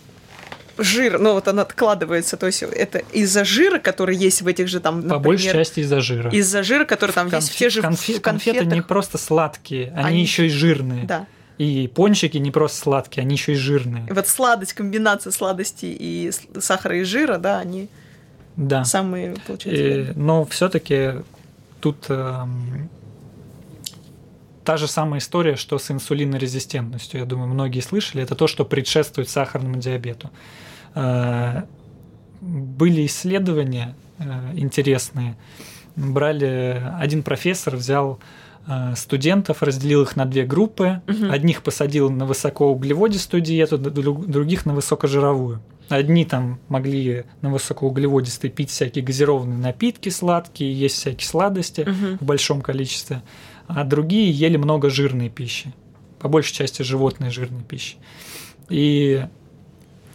жир, ну вот он откладывается, то есть это из-за жира, который есть в этих же там, По большей например, части из-за жира. из-за жира, который там есть в те же в конфе- конфетах. конфеты не просто сладкие, они, Они- еще и жирные. Да. И пончики не просто сладкие, они еще и жирные. И вот сладость, комбинация сладости и сахара и жира, да, они Да. самые, получается. И- но все-таки тут эм, та же самая история, что с инсулинорезистентностью. Я думаю, многие слышали. Это то, что предшествует сахарному диабету. Э, были исследования э, интересные. Брали один профессор взял э, студентов, разделил их на две группы. Мгм. Одних посадил на высокоуглеводистую диету, друг- других на высокожировую. Одни там могли на высокоуглеводистой пить всякие газированные напитки сладкие, есть всякие сладости Мгм. в большом количестве, а другие ели много жирной пищи, по большей части животной жирной пищи. И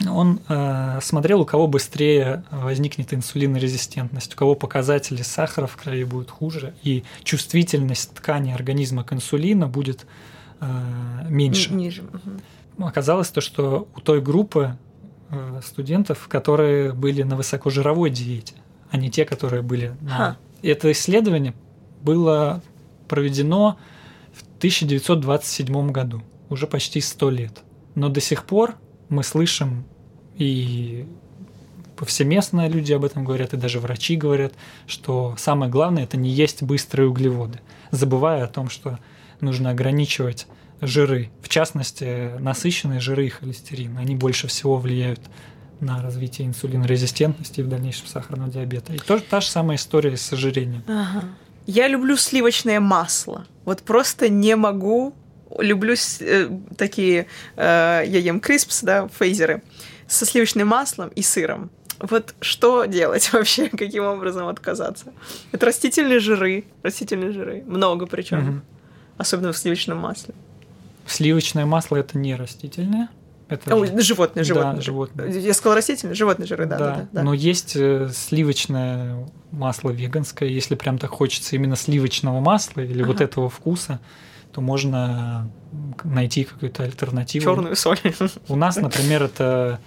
он э, смотрел, у кого быстрее возникнет инсулинорезистентность, у кого показатели сахара в крови будут хуже, и чувствительность ткани организма к инсулину будет э, меньше. Ни- Ниже. мгм. Оказалось то, что у той группы э, студентов, которые были на высокожировой диете, а не те, которые были на... Ха. Это исследование было проведено в 1927 году, уже почти 100 лет. Но до сих пор мы слышим, и повсеместно люди об этом говорят, и даже врачи говорят, что самое главное это не есть быстрые углеводы, забывая о том, что нужно ограничивать жиры, в частности, насыщенные жиры и холестерин. Они больше всего влияют на развитие инсулинорезистентности и в дальнейшем сахарного диабета. И тоже та же самая история с ожирением. Ага. Я люблю сливочное масло. Вот просто не могу. Люблю э, такие, э, я ем криспс, да, фейзеры, со сливочным маслом и сыром. Вот что делать вообще, каким образом отказаться? Это растительные жиры, растительные жиры, много причем, Мгм. особенно в сливочном масле. Сливочное масло это не растительное. Это Ой, же- животные, Да, животные. животные. Я сказала растительные, животные жиры, да, да, да. да. Но есть э, сливочное масло веганское. Если прям так хочется именно сливочного масла или вот Ага. этого вкуса, то можно найти какую-то альтернативу. Черную соль. У нас, например, это,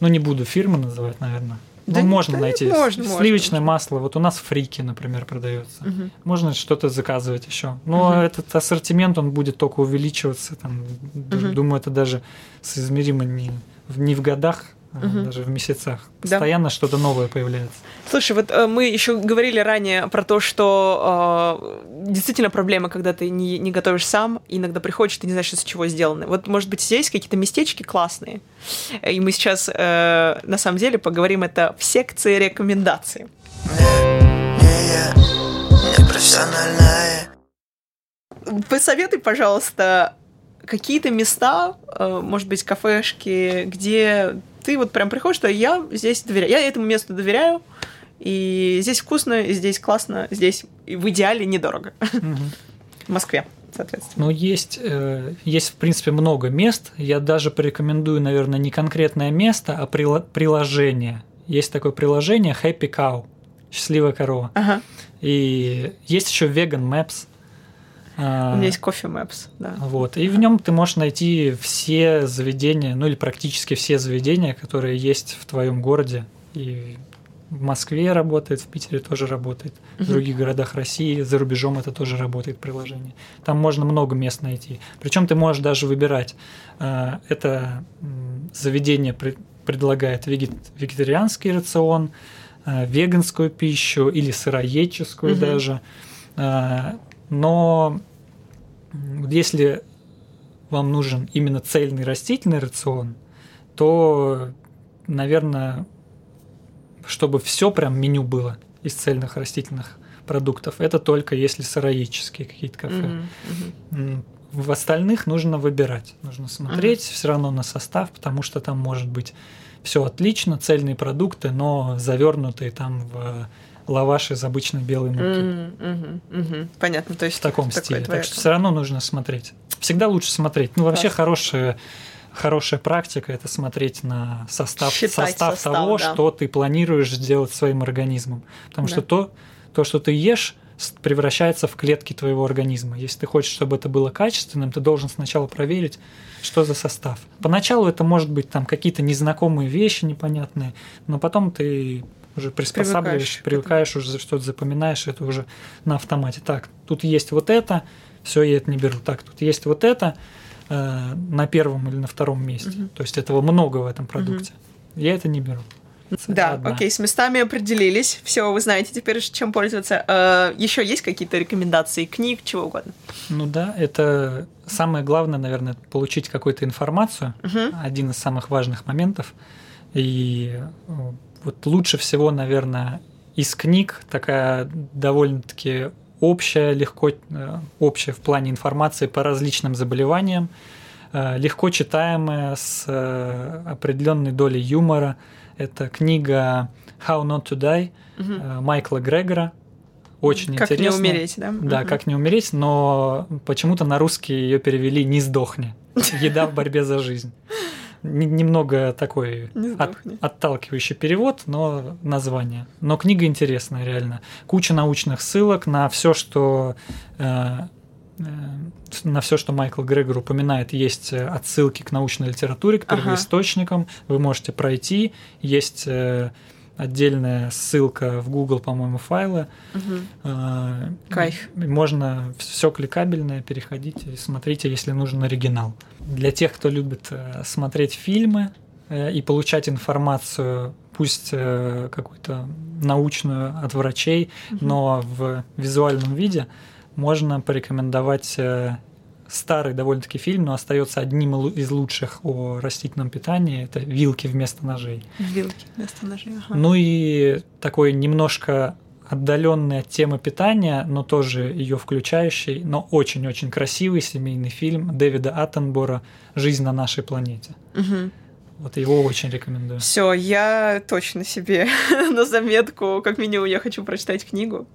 ну не буду фирмы называть, наверное. Да ну, можно да найти можно, можно, сливочное масло. Вот у нас фрики, например, продается. Мгм. Можно что-то заказывать еще. Но Мгм. этот ассортимент, он будет только увеличиваться. Там, Мгм. Думаю, это даже соизмеримо не, не в годах, Мгм. даже в месяцах. Да. Постоянно что-то новое появляется. Слушай, вот э, мы еще говорили ранее про то, что э, действительно проблема, когда ты не, не готовишь сам, иногда приходишь, ты не знаешь, из чего сделаны. Вот, может быть, здесь какие-то местечки классные. И мы сейчас, э, на самом деле, поговорим это в секции рекомендаций. Посоветуй, пожалуйста, какие-то места, э, может быть, кафешки, где ты вот прям приходишь, что я здесь доверяю, я этому месту доверяю, и здесь вкусно, и здесь классно, здесь в идеале недорого. Мгм. В Москве, соответственно. Но есть, э, есть, в принципе, много мест. Я даже порекомендую, наверное, не конкретное место, а приложение. Есть такое приложение Happy Cow. Счастливая корова. Ага. И есть еще Vegan Maps. А, У меня есть Coffee Maps, да. Вот. И в нем ты можешь найти все заведения, ну или практически все заведения, которые есть в твоем городе. И в Москве работает, в Питере тоже работает, в других городах России, за рубежом это тоже работает приложение. Там можно много мест найти. Причем ты можешь даже выбирать. а, Это заведение пред- предлагает вегет- вегетарианский рацион, а, веганскую пищу или сыроедческую даже. Но если вам нужен именно цельный растительный рацион, то, наверное, чтобы все прям меню было из цельных растительных продуктов, это только если сыроедческие какие-то кафе. М, В остальных нужно выбирать, нужно смотреть все равно на состав, потому что там может быть все отлично, цельные продукты, но завернутые там в лаваш из обычной белой муки. Мгм, мгм, мгм. Понятно, то есть В таком стиле. Так что все равно нужно смотреть. Всегда лучше смотреть. Ну, вообще Класс. хорошая, хорошая практика это смотреть на состав, Считать состав, состав, того, да. что ты планируешь сделать своим организмом. Потому Да. что то, то, что ты ешь, превращается в клетки твоего организма. Если ты хочешь, чтобы это было качественным, ты должен сначала проверить, что за состав. Поначалу это может быть там какие-то незнакомые вещи непонятные, но потом ты уже приспосабливаешь, Привыкаешь привыкаешь, уже что-то запоминаешь, это уже на автомате. Так, тут есть вот это, все, я это не беру. Так, тут есть вот это э, на первом или на втором месте. Мгм. То есть этого много в этом продукте. Я это не беру. Да, одна. окей, с местами определились. Все, вы знаете теперь, чем пользоваться. Еще есть какие-то рекомендации книг, чего угодно? Ну да, это самое главное, наверное, получить какую-то информацию. Мгм. Один из самых важных моментов. И э, вот лучше всего, наверное, из книг такая довольно-таки общая, легко э, общая в плане информации по различным заболеваниям, э, легко читаемая с э, определенной долей юмора. Это книга How Not to Die э, Майкла Грегора. Очень Как не интересно. умереть, да? Да, Мгм. как не умереть, но почему-то на русский ее перевели «Не сдохни». Еда в борьбе за жизнь. Немного такой Не от- отталкивающий перевод, но название. Но книга интересная, реально. Куча научных ссылок на все, что э, на все, что Майкл Грегор упоминает, есть э, отсылки к научной литературе, к Ага. первоисточникам. Вы можете пройти. Есть э, отдельная ссылка в Google, по-моему, файлы. Э, Кайф. Можно все кликабельное, переходите и смотрите, если нужен оригинал. Для тех, кто любит э, смотреть фильмы э, и получать информацию, пусть э, какую-то научную от врачей, но в визуальном виде, можно порекомендовать э, старый довольно-таки фильм, но остается одним из лучших о растительном питании. Это вилки вместо ножей. Вилки вместо ножей. ага. Ну и такой немножко отдаленный от темы питания, но тоже ее включающий, но очень-очень красивый семейный фильм Дэвида Аттенбора «Жизнь на нашей планете». Мгм. Вот его очень рекомендую. Все, я точно себе на заметку, как минимум, я хочу прочитать книгу.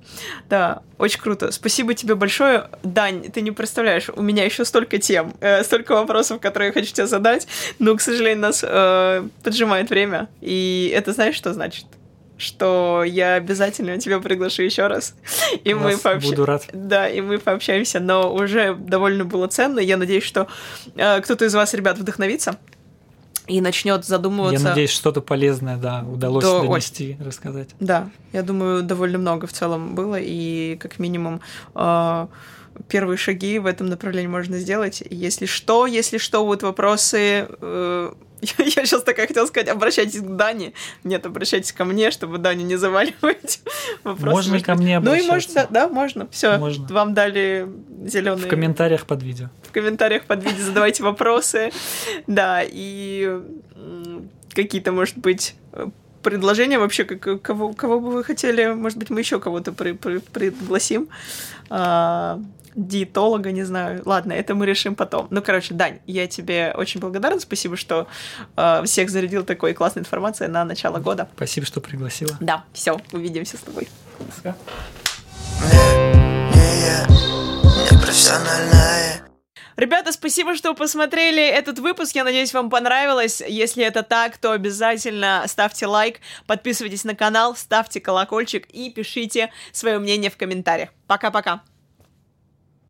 Да, очень круто. Спасибо тебе большое. Дань, ты не представляешь, у меня еще столько тем, э, столько вопросов, которые я хочу тебе задать, но, к сожалению, нас э, поджимает время. И это знаешь, что значит? что я обязательно тебя приглашу еще раз. И мы пообщаемся. Буду рад. Да, и мы пообщаемся, но уже довольно было ценно. Я надеюсь, что э, кто-то из вас, ребят, вдохновится и начнет задумываться. Я надеюсь, что-то полезное, да, удалось Да, донести, рассказать. Да, я думаю, довольно много в целом было, и как минимум э, первые шаги в этом направлении можно сделать. Если что, если что, будут вопросы, э, я сейчас такая хотела сказать, обращайтесь к Дане. Нет, обращайтесь ко мне, чтобы Даню не заваливать вопросами. Можно ко мне Ну и можно, обращаться. да, да, можно. Все, Можно. вам дали зеленый В комментариях под видео. в комментариях под видео задавайте вопросы. Да, и какие-то, может быть, предложения вообще, как- кого, кого бы вы хотели, может быть, мы еще кого-то при- при- пригласим. А, диетолога, не знаю. Ладно, это мы решим потом. Ну, короче, Дань, я тебе очень благодарна. Спасибо, что э, всех зарядил такой классной информацией на начало года. Спасибо, что пригласила. Да, все, увидимся с тобой. Пока. Ребята, спасибо, что посмотрели этот выпуск. Я надеюсь, вам понравилось. Если это так, то обязательно ставьте лайк, подписывайтесь на канал, ставьте колокольчик и пишите свое мнение в комментариях. Пока-пока.